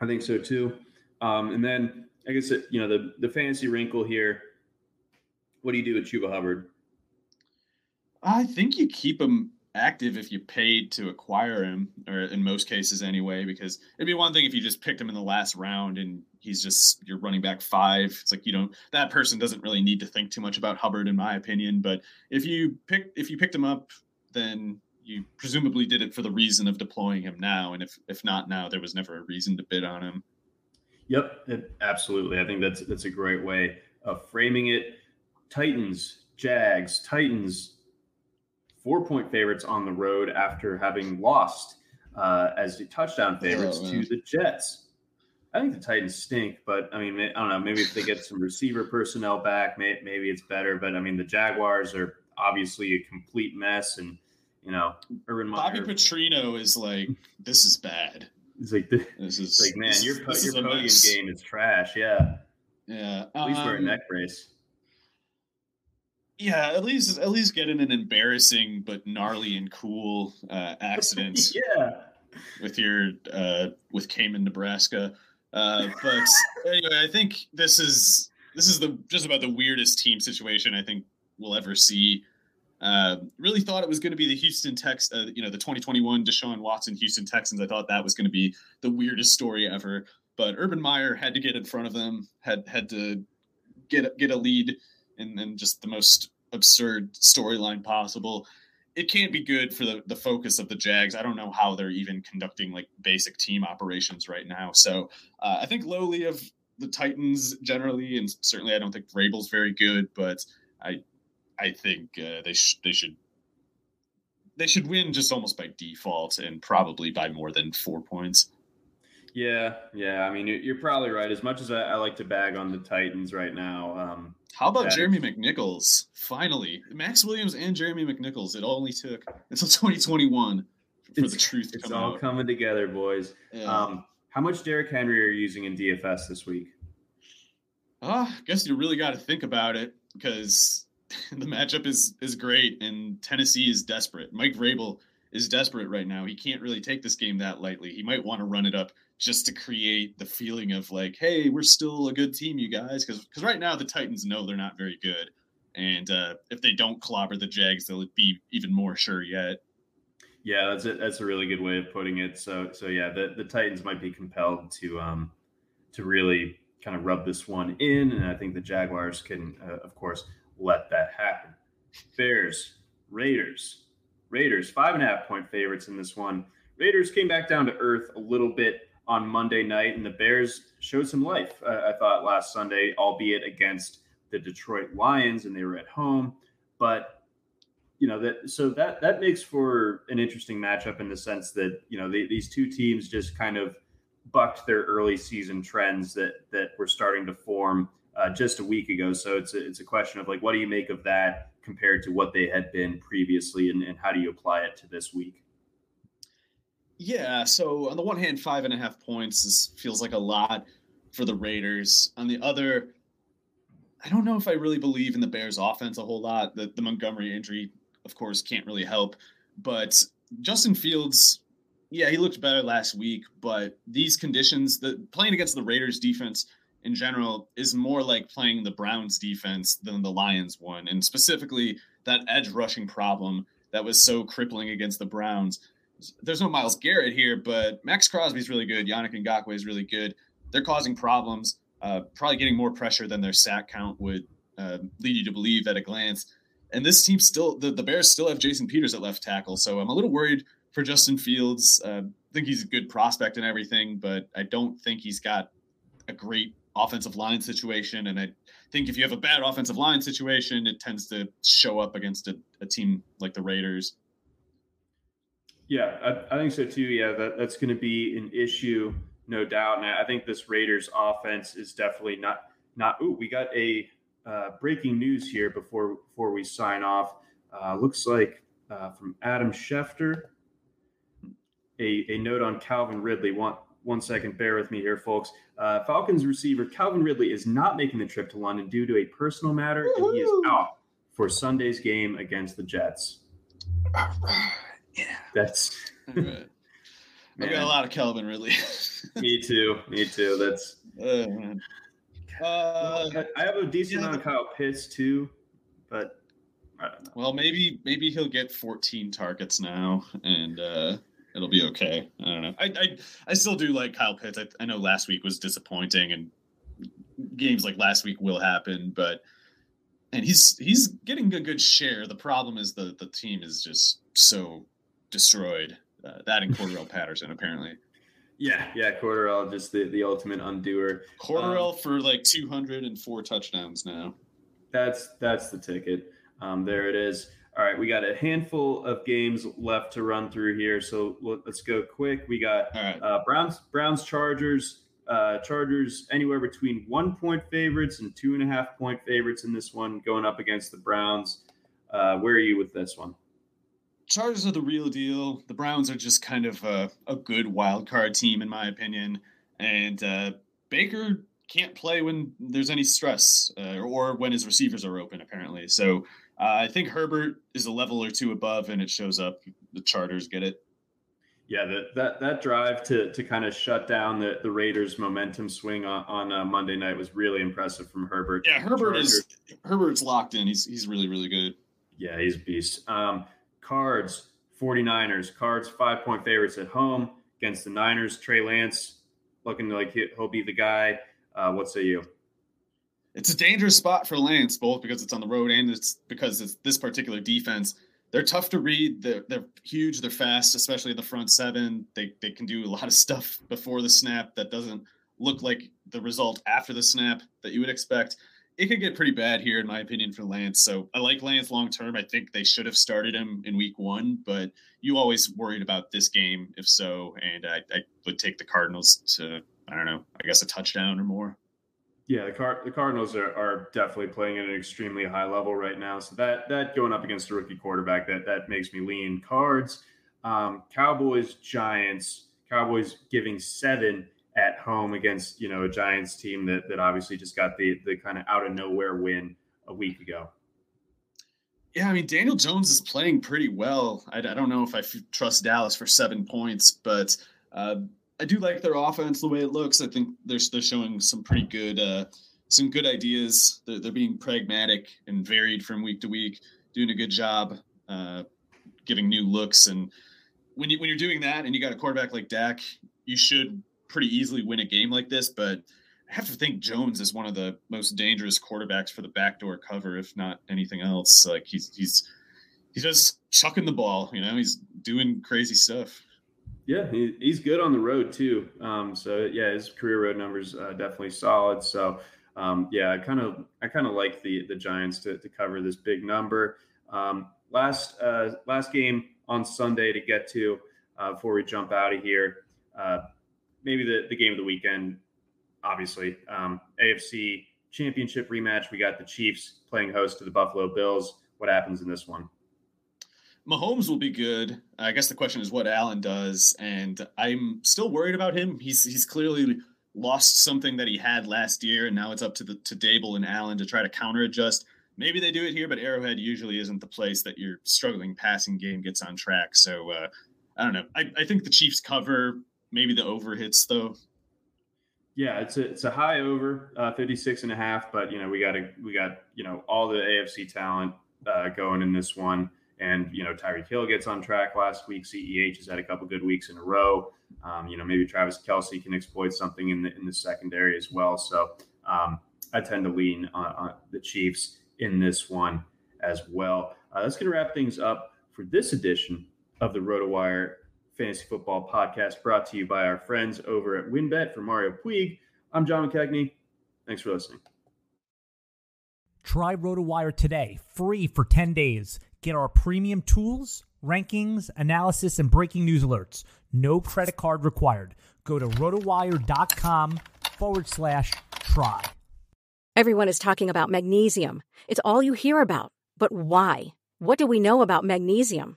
Speaker 1: I think so too. Um, and then I guess you know the the fantasy wrinkle here. What do you do with Chuba Hubbard?
Speaker 2: I think you keep him active if you paid to acquire him, or in most cases anyway, because it'd be one thing if you just picked him in the last round and he's just your running back five. It's like you don't that person doesn't really need to think too much about Hubbard, in my opinion. But if you pick if you picked him up, then you presumably did it for the reason of deploying him now. And if if not now, there was never a reason to bid on him.
Speaker 1: Yep, absolutely. I think that's that's a great way of framing it. Titans, Jags, Titans, four point favorites on the road after having lost uh, as the touchdown favorites oh, to the Jets. I think the Titans stink, but I mean, I don't know. Maybe if they get some receiver personnel back, may, maybe it's better. But I mean, the Jaguars are obviously a complete mess, and you know,
Speaker 2: Urban Bobby Meyer, Petrino is like, this is bad.
Speaker 1: It's like this is like man, this, your this your podium game is trash. Yeah,
Speaker 2: yeah.
Speaker 1: At least um, wear a neck brace.
Speaker 2: Yeah, at least at least get in an embarrassing but gnarly and cool uh, accident.
Speaker 1: yeah,
Speaker 2: with your uh, with Cayman, Nebraska. Uh, but anyway, I think this is this is the just about the weirdest team situation I think we'll ever see. Uh, really thought it was going to be the Houston Tex, uh, you know, the 2021 Deshaun Watson Houston Texans. I thought that was going to be the weirdest story ever. But Urban Meyer had to get in front of them, had had to get get a lead, and just the most absurd storyline possible. It can't be good for the, the focus of the Jags. I don't know how they're even conducting like basic team operations right now. So uh, I think lowly of the Titans generally, and certainly I don't think Vrabel's very good, but I I think uh, they sh- they should they should win just almost by default and probably by more than four points.
Speaker 1: Yeah, yeah. I mean, you're probably right. As much as I, like to bag on the Titans right now, um,
Speaker 2: how about Jeremy McNichols? Finally, Maxx Williams and Jeremy McNichols. It only took until 2021 for it's, the truth to come
Speaker 1: out. It's all coming together, boys. Yeah. Um, how much Derrick Henry are you using in DFS this week?
Speaker 2: Uh, I guess you really got to think about it because the matchup is is great, and Tennessee is desperate. Mike Vrabel is desperate right now. He can't really take this game that lightly. He might want to run it up just to create the feeling of like, hey, we're still a good team, you guys. Because because right now the Titans know they're not very good, and uh, if they don't clobber the Jags, they'll be even more sure yet.
Speaker 1: Yeah, that's a, that's a really good way of putting it. So so yeah, the, the Titans might be compelled to um to really kind of rub this one in, and I think the Jaguars can, uh, of course, let that happen. Bears, Raiders, Raiders, five and a half point favorites in this one. Raiders came back down to earth a little bit on Monday night, and the Bears showed some life, uh, I thought, last Sunday, albeit against the Detroit Lions, and they were at home. But you know that so that that makes for an interesting matchup in the sense that you know they, these two teams just kind of bucked their early season trends that that were starting to form uh, just a week ago. So it's a, it's a question of like, what do you make of that compared to what they had been previously, and, and how do you apply it to this week?
Speaker 2: Yeah. So on the one hand, five and a half points is, feels like a lot for the Raiders. On the other, I don't know if I really believe in the Bears offense a whole lot. The, the Montgomery injury, of course, can't really help. But Justin Fields, yeah, he looked better last week, but these conditions, the playing against the Raiders defense in general is more like playing the Browns defense than the Lions one. And specifically that edge rushing problem that was so crippling against the Browns. There's no Myles Garrett here, but Maxx Crosby's really good. Yannick Ngakoue is really good. They're causing problems, uh, probably getting more pressure than their sack count would uh, lead you to believe at a glance. And this team still, the, the Bears still have Jason Peters at left tackle. So I'm a little worried for Justin Fields. Uh, I think he's a good prospect and everything, but I don't think he's got a great offensive line situation. And I think if you have a bad offensive line situation, it tends to show up against a, a team like the Raiders.
Speaker 1: Yeah, I, I think so too. Yeah, that, that's going to be an issue, no doubt. And I think this Raiders offense is definitely not not. Ooh, we got a uh, breaking news here before before we sign off. Uh, looks like uh, from Adam Schefter, a, a note on Calvin Ridley. One one second, bear with me here, folks. Uh, Falcons receiver Calvin Ridley is not making the trip to London due to a personal matter, Woo-hoo! and he is out for Sunday's game against the Jets.
Speaker 2: Yeah,
Speaker 1: that's.
Speaker 2: Right. I got a lot of Calvin Ridley.
Speaker 1: me too. Me too. That's.
Speaker 2: Uh,
Speaker 1: uh, I have a decent yeah. amount of Kyle Pitts too, but
Speaker 2: Well, maybe maybe he'll get 14 targets now, and uh, it'll be okay. I don't know. I I, I still do like Kyle Pitts. I, I know last week was disappointing, and games like last week will happen, but and he's he's getting a good share. The problem is the the team is just so destroyed. Uh, that and Cordarrelle Patterson apparently.
Speaker 1: Yeah, yeah, Cordarrelle just the, the ultimate undoer.
Speaker 2: Cordarrelle um, for like 204 touchdowns now.
Speaker 1: That's that's the ticket. Um, there it is. All right, we got a handful of games left to run through here, so let's go quick. We got
Speaker 2: right.
Speaker 1: uh, Browns, Browns, Chargers, uh, Chargers anywhere between one point favorites and two and a half point favorites in this one, going up against the Browns. Uh, where are you with this one?
Speaker 2: Chargers are the real deal. The Browns are just kind of a, a good wild card team, in my opinion. And uh, Baker can't play when there's any stress uh, or when his receivers are open, apparently. So uh, I think Herbert is a level or two above, and it shows up. The Chargers get it.
Speaker 1: Yeah, that that that drive to to kind of shut down the the Raiders' momentum swing on on uh, Monday night was really impressive from Herbert.
Speaker 2: Yeah, Herbert Chargers. is Herbert's locked in. He's he's really really good.
Speaker 1: Yeah, he's a beast. Um, Cards, 49ers. Cards, five point favorites at home against the Niners. Trey Lance looking like he'll be the guy. Uh, what say you?
Speaker 2: It's a dangerous spot for Lance, both because it's on the road and it's because it's this particular defense. They're tough to read. They're, they're huge. They're fast, especially the front seven. They, they can do a lot of stuff before the snap that doesn't look like the result after the snap that you would expect it could get pretty bad here, in my opinion, for Lance. So I like Lance long term. I think they should have started him in week one, but you always worried about this game if so. And I, I would take the Cardinals to, I don't know, I guess a touchdown or more.
Speaker 1: Yeah, the, Car- the Cardinals are, are definitely playing at an extremely high level right now. So that that going up against a rookie quarterback, that that makes me lean. Cards, um, Cowboys, Giants. Cowboys giving seven at home against you know a Giants team that that obviously just got the the kind of out of nowhere win a week ago.
Speaker 2: Yeah, I mean Daniel Jones is playing pretty well. I, I don't know if I f- trust Dallas for seven points, but uh, I do like their offense the way it looks. I think they're they're showing some pretty good uh, some good ideas. They're, they're, being pragmatic and varied from week to week, doing a good job, uh, giving new looks. And when you when you're doing that, and you got a quarterback like Dak, you should pretty easily win a game like this, but I have to think Jones is one of the most dangerous quarterbacks for the backdoor cover, if not anything else. Like he's he's he's just chucking the ball, you know, he's doing crazy stuff.
Speaker 1: Yeah, he, he's good on the road too. Um, so yeah, his career road numbers uh, definitely solid. So um, yeah, I kind of I kind of like the the Giants to, to cover this big number. Um, last uh, last game on Sunday to get to uh, before we jump out of here. Uh, maybe the, the game of the weekend, obviously. Um, AFC championship rematch. We got the Chiefs playing host to the Buffalo Bills. What happens in this one?
Speaker 2: Mahomes will be good. I guess the question is what Allen does, and I'm still worried about him. He's he's clearly lost something that he had last year, and now it's up to the to Daboll and Allen to try to counter adjust. Maybe they do it here, but Arrowhead usually isn't the place that your struggling passing game gets on track. So uh, I don't know. I, I think the Chiefs cover. Maybe the over hits though.
Speaker 1: Yeah, it's a it's a high over, uh, 56 and a half, but you know, we got to we got, you know, all the AFC talent uh, going in this one. And you know, Tyreek Hill gets on track last week. CEH has had a couple good weeks in a row. Um, you know, maybe Travis Kelce can exploit something in the in the secondary as well. So um, I tend to lean on, on, the Chiefs in this one as well. Uh, that's going to wrap things up for this edition of the RotoWire Fantasy Football Podcast, brought to you by our friends over at WynnBET For Mario Puig, I'm John McKechnie. Thanks for listening.
Speaker 3: Try RotoWire today, free for 10 days. Get our premium tools, rankings, analysis, and breaking news alerts. No credit card required. Go to rotowire.com forward slash try.
Speaker 4: Everyone is talking about magnesium. It's all you hear about. But why? What do we know about magnesium?